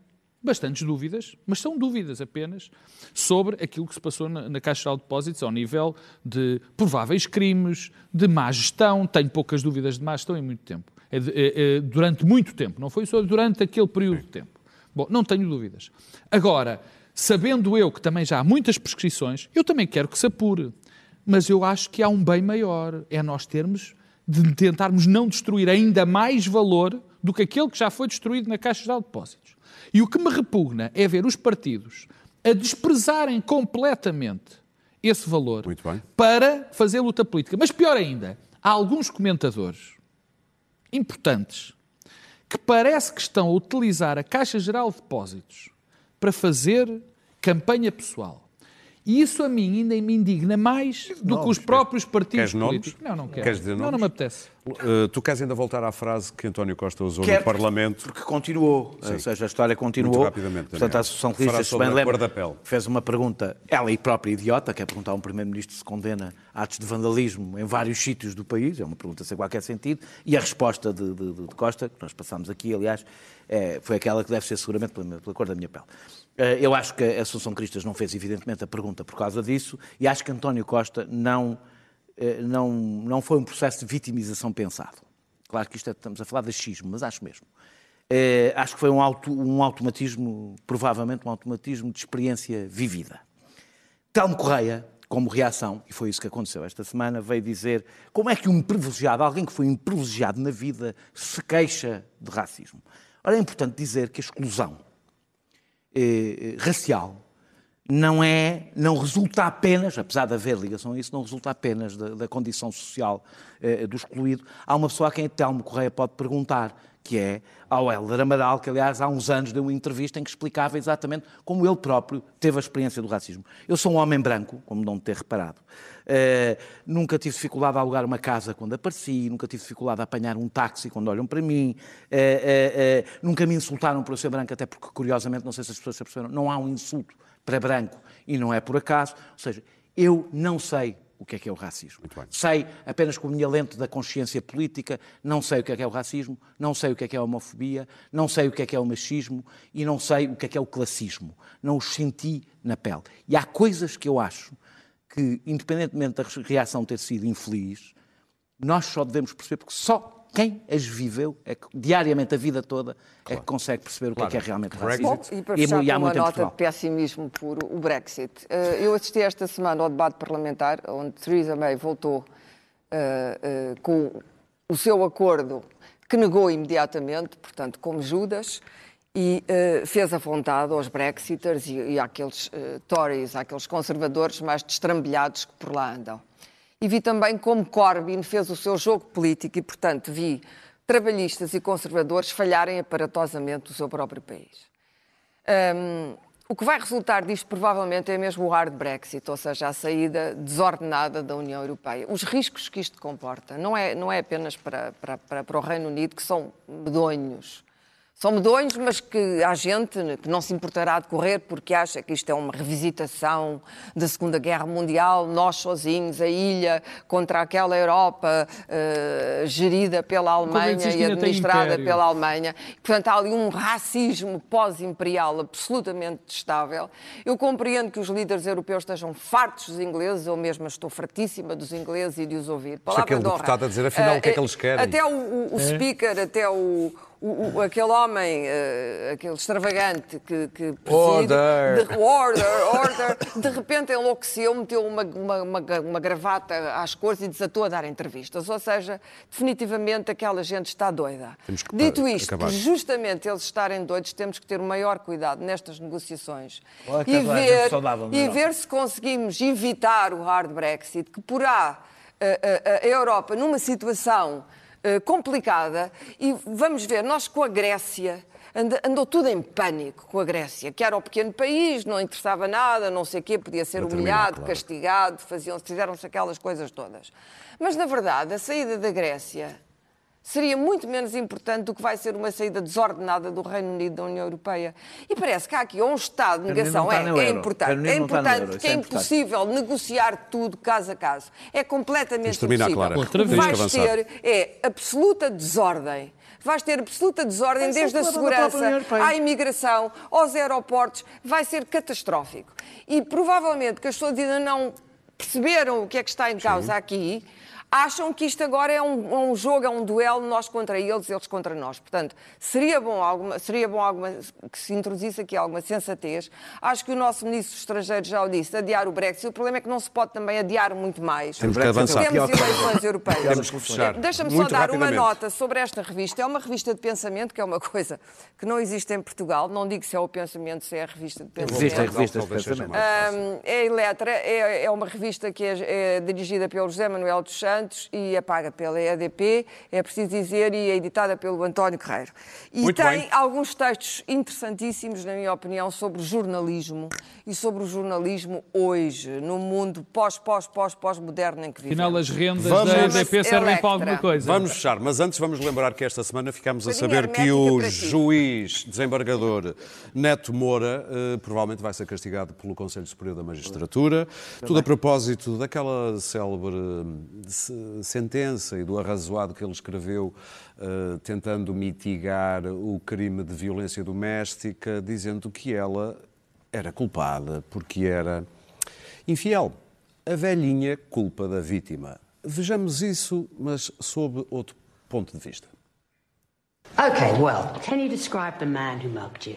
Speaker 2: bastantes dúvidas, mas são dúvidas apenas, sobre aquilo que se passou na, na Caixa Geral de Depósitos ao nível de prováveis crimes, de má gestão. Tenho poucas dúvidas de má gestão em muito tempo. É é- é durante muito tempo, não foi só durante aquele período de tempo. Bom, não tenho dúvidas. Agora, sabendo eu que também já há muitas prescrições, eu também quero que se apure. Mas eu acho que há um bem maior. É nós termos de tentarmos não destruir ainda mais valor do que aquele que já foi destruído na Caixa Geral de Depósitos. E o que me repugna é ver os partidos a desprezarem completamente esse valor para fazer luta política. Mas pior ainda, há alguns comentadores importantes que parece que estão a utilizar a Caixa Geral de Depósitos para fazer campanha pessoal. E isso a mim ainda me indigna mais do que os próprios partidos
Speaker 1: Queres nomes?
Speaker 2: políticos. Não, não quero.
Speaker 1: Queres dizer
Speaker 2: não,
Speaker 1: nomes?
Speaker 2: não me apetece.
Speaker 1: Uh, tu queres ainda voltar à frase que António Costa usou
Speaker 4: Quero,
Speaker 1: no Parlamento?
Speaker 4: Porque continuou, ou seja, a história continuou.
Speaker 1: Muito rapidamente,
Speaker 4: Portanto,
Speaker 1: Daniel.
Speaker 4: a Associação de se
Speaker 1: sobre
Speaker 4: bem
Speaker 1: a
Speaker 4: lembra,
Speaker 1: cor da pele.
Speaker 4: fez uma pergunta, ela e própria idiota, que é perguntar a um Primeiro-Ministro se condena atos de vandalismo em vários sítios do país, é uma pergunta sem qualquer sentido, e a resposta de, de- de Costa, que nós passámos aqui, aliás, é, foi aquela que deve ser seguramente pela, pela cor da minha pele. Eh, Eu acho que a Associação Cristas não fez, evidentemente, a pergunta por causa disso, e acho que António Costa não, eh, não, não foi um processo de vitimização pensado. Claro que isto é, estamos a falar de achismo, mas acho mesmo. Eh, acho que foi um, auto, um automatismo, provavelmente um automatismo de experiência vivida. Telmo Correia, como reação, e foi isso que aconteceu esta semana, veio dizer como é que um privilegiado, alguém que foi um privilegiado na vida, se queixa de racismo. Ora, é importante dizer que a exclusão eh, racial não é, não resulta apenas, apesar de haver ligação a isso, não resulta apenas da, da condição social eh, do excluído. Há uma pessoa a quem Telmo Correia pode perguntar, que é ao Helder Amaral, que aliás há uns anos deu uma entrevista em que explicava exatamente como ele próprio teve a experiência do racismo. Eu sou um homem branco, como não ter reparado. Uh, nunca tive dificuldade a alugar uma casa quando apareci, nunca tive dificuldade a apanhar um táxi quando olham para mim, uh, uh, nunca me insultaram por eu ser branco, até porque, curiosamente, não sei se as pessoas se perceberam, não há um insulto para branco e não é por acaso. Ou seja, eu não sei o que é que é o racismo. Sei apenas com a minha lente da consciência política, não sei o que é que é o racismo, não sei o que é que é a homofobia, não sei o que é que é o machismo e não sei o que é que é o classismo. Não os senti na pele. E há coisas que eu acho que, independentemente da reação ter sido infeliz, nós só devemos perceber, porque só quem as viveu é que, diariamente, a vida toda, claro. é que consegue perceber o que é que é realmente racismo.
Speaker 5: e para fechar e, e uma nota de pessimismo puro, o Brexit. Eh, eu assisti esta semana ao debate parlamentar, onde Theresa May voltou uh, uh, com o seu acordo, que negou imediatamente, portanto, como Judas, e uh, fez a vontade aos Brexiters e, e àqueles Tories, àqueles conservadores mais destrambilhados que por lá andam e vi também como Corbyn fez o seu jogo político e, portanto, vi trabalhistas e conservadores falharem aparatosamente o seu próprio país. Um, o que vai resultar disto provavelmente é mesmo o hard Brexit, ou seja, a saída desordenada da União Europeia. Os riscos que isto comporta não é, não é apenas para, para, para, para o Reino Unido, que são medonhos, são medonhos, mas que há gente que não se importará de correr porque acha que isto é uma revisitação da Segunda Guerra Mundial, nós sozinhos, a ilha, contra aquela Europa uh, gerida pela Alemanha e administrada pela Alemanha. Portanto, há ali um racismo pós-imperial absolutamente destável. Eu compreendo que os líderes europeus estejam fartos dos ingleses, eu mesma estou fartíssima dos ingleses e de os ouvir.
Speaker 1: Palavra aquele deputado a dizer, afinal, uh, o que é que eles querem?
Speaker 5: Até o, o, o é? speaker, até o o, o, aquele homem, uh, aquele extravagante que, que preside,
Speaker 1: order.
Speaker 5: De, order, order, de repente enlouqueceu, meteu uma, uma, uma, uma, gravata às cores e desatou a dar entrevistas. Ou seja, definitivamente aquela gente está doida. Dito isto, que justamente eles estarem doidos, temos que ter o maior cuidado nestas negociações e, ver, e ver se conseguimos evitar o hard Brexit, que porá a, a, a Europa numa situação eh, complicada e vamos ver, nós com a Grécia. Andou tudo em pânico com a Grécia, que era o pequeno país, não interessava nada, não sei o quê, podia ser humilhado, claro. castigado, fizeram-se aquelas coisas todas. Mas, na verdade, a saída da Grécia seria muito menos importante do que vai ser uma saída desordenada do Reino Unido da União Europeia. E parece que há aqui um estado de negação. É, é, importante. É importante porque é, é impossível negociar tudo caso a caso. É completamente impossível.
Speaker 1: Clara.
Speaker 5: O que vais ter é absoluta desordem vais ter absoluta desordem, desde a segurança à imigração, aos aeroportos, vai ser catastrófico. E provavelmente que as pessoas ainda não perceberam o que é que está em causa Sim. aqui, acham que isto agora é um, um, jogo, é um duelo, nós contra eles, eles contra nós. Portanto, seria bom, alguma, seria bom alguma, que se introduzisse aqui alguma sensatez. Acho que o nosso ministro estrangeiro já o disse, adiar o Brexit. O problema é que não se pode também adiar muito mais.
Speaker 1: Temos que avançar.
Speaker 5: Temos eleições europeias.
Speaker 1: Temos que fechar.
Speaker 5: Deixa-me só dar uma nota sobre esta revista. É uma revista de pensamento, que é uma coisa que não existe em Portugal. Não digo se é o pensamento, se é a revista de pensamento.
Speaker 4: Existe a revista de pensamento. Um,
Speaker 5: é Eletra, é, é uma revista que é, é dirigida pelo José Manuel dos Santos, Santos e é paga pela EDP, é preciso dizer, e é editada pelo António Guerreiro. E Muito tem bem. alguns textos interessantíssimos, na minha opinião, sobre jornalismo e sobre o jornalismo hoje, no mundo pós, pós, pós, pós-moderno em que vivemos.
Speaker 2: Afinal, as rendas vamos... da EDP servem para alguma coisa.
Speaker 1: Vamos fechar, mas antes vamos lembrar que esta semana ficámos a saber que o juiz desembargador Neto Moura uh, provavelmente vai ser castigado pelo Conselho Superior da Magistratura. Tudo a propósito daquela célebre sentença e do arrazoado que ele escreveu uh, tentando mitigar o crime de violência doméstica, dizendo que ela era culpada porque era infiel. A velhinha culpa da vítima. Vejamos isso, mas sob outro ponto de vista.
Speaker 8: Okay, well, can you describe the man who mugged you?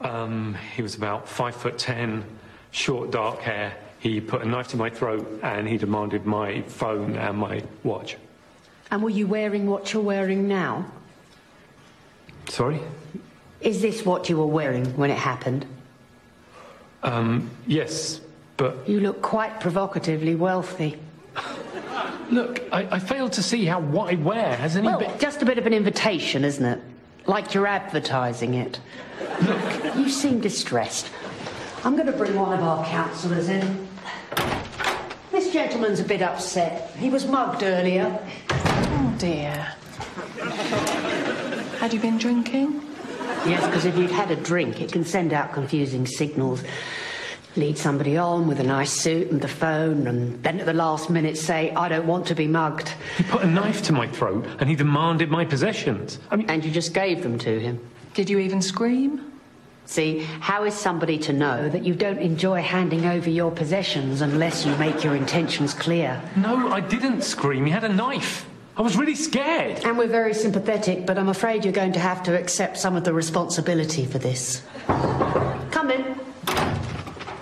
Speaker 9: Um, he was about five foot ten, short dark hair. He put a knife to my throat and he demanded my phone and my watch.
Speaker 8: And were you wearing what you're wearing now?
Speaker 9: Sorry?
Speaker 8: Is this what you were wearing when it happened?
Speaker 9: Um, yes, but
Speaker 8: You look quite provocatively wealthy.
Speaker 9: look, I, I failed to see how what I wear has any
Speaker 8: Well,
Speaker 9: bit.
Speaker 8: just a bit of an invitation, isn't it? Like you're advertising it. Look, you seem distressed. I'm going to bring one of our counsellors in. This gentleman's a bit upset. He was mugged earlier.
Speaker 10: Oh dear. Had you been drinking?
Speaker 8: Yes, because if you'd had a drink, it can send out confusing signals. Lead somebody on with a nice suit and the phone, and then at the last minute say, I don't want to be mugged.
Speaker 9: He put a knife to my throat and he demanded my possessions. I mean,
Speaker 8: And you just gave them to him.
Speaker 10: Did you even scream?
Speaker 8: See, how is somebody to know that you don't enjoy handing over your possessions unless you make your intentions clear?
Speaker 9: no, I didn't scream. He had a knife. I was really scared.
Speaker 8: And we're very sympathetic, but I'm afraid you're going to have to accept some of the responsibility for this. Come in.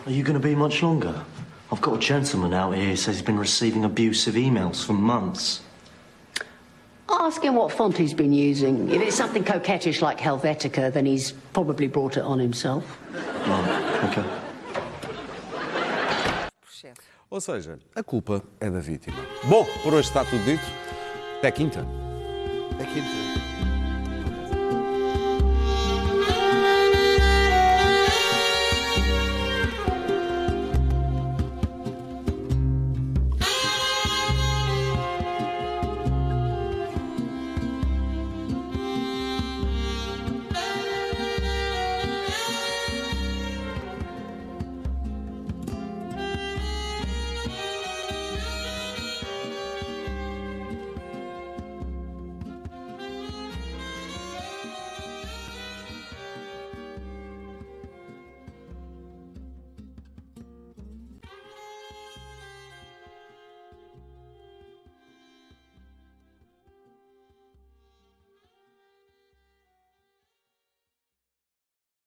Speaker 11: Are you going to be much longer? I've got a gentleman out here who says he's been receiving abusive emails for months.
Speaker 8: Ask him what font he's been using. If it's something coquettish like Helvetica, then he's probably brought it on himself.
Speaker 11: Right, okay.
Speaker 1: Ou seja, a culpa é da vítima. Bom, por hoje está tudo dito. Até quinta.
Speaker 6: Aqui-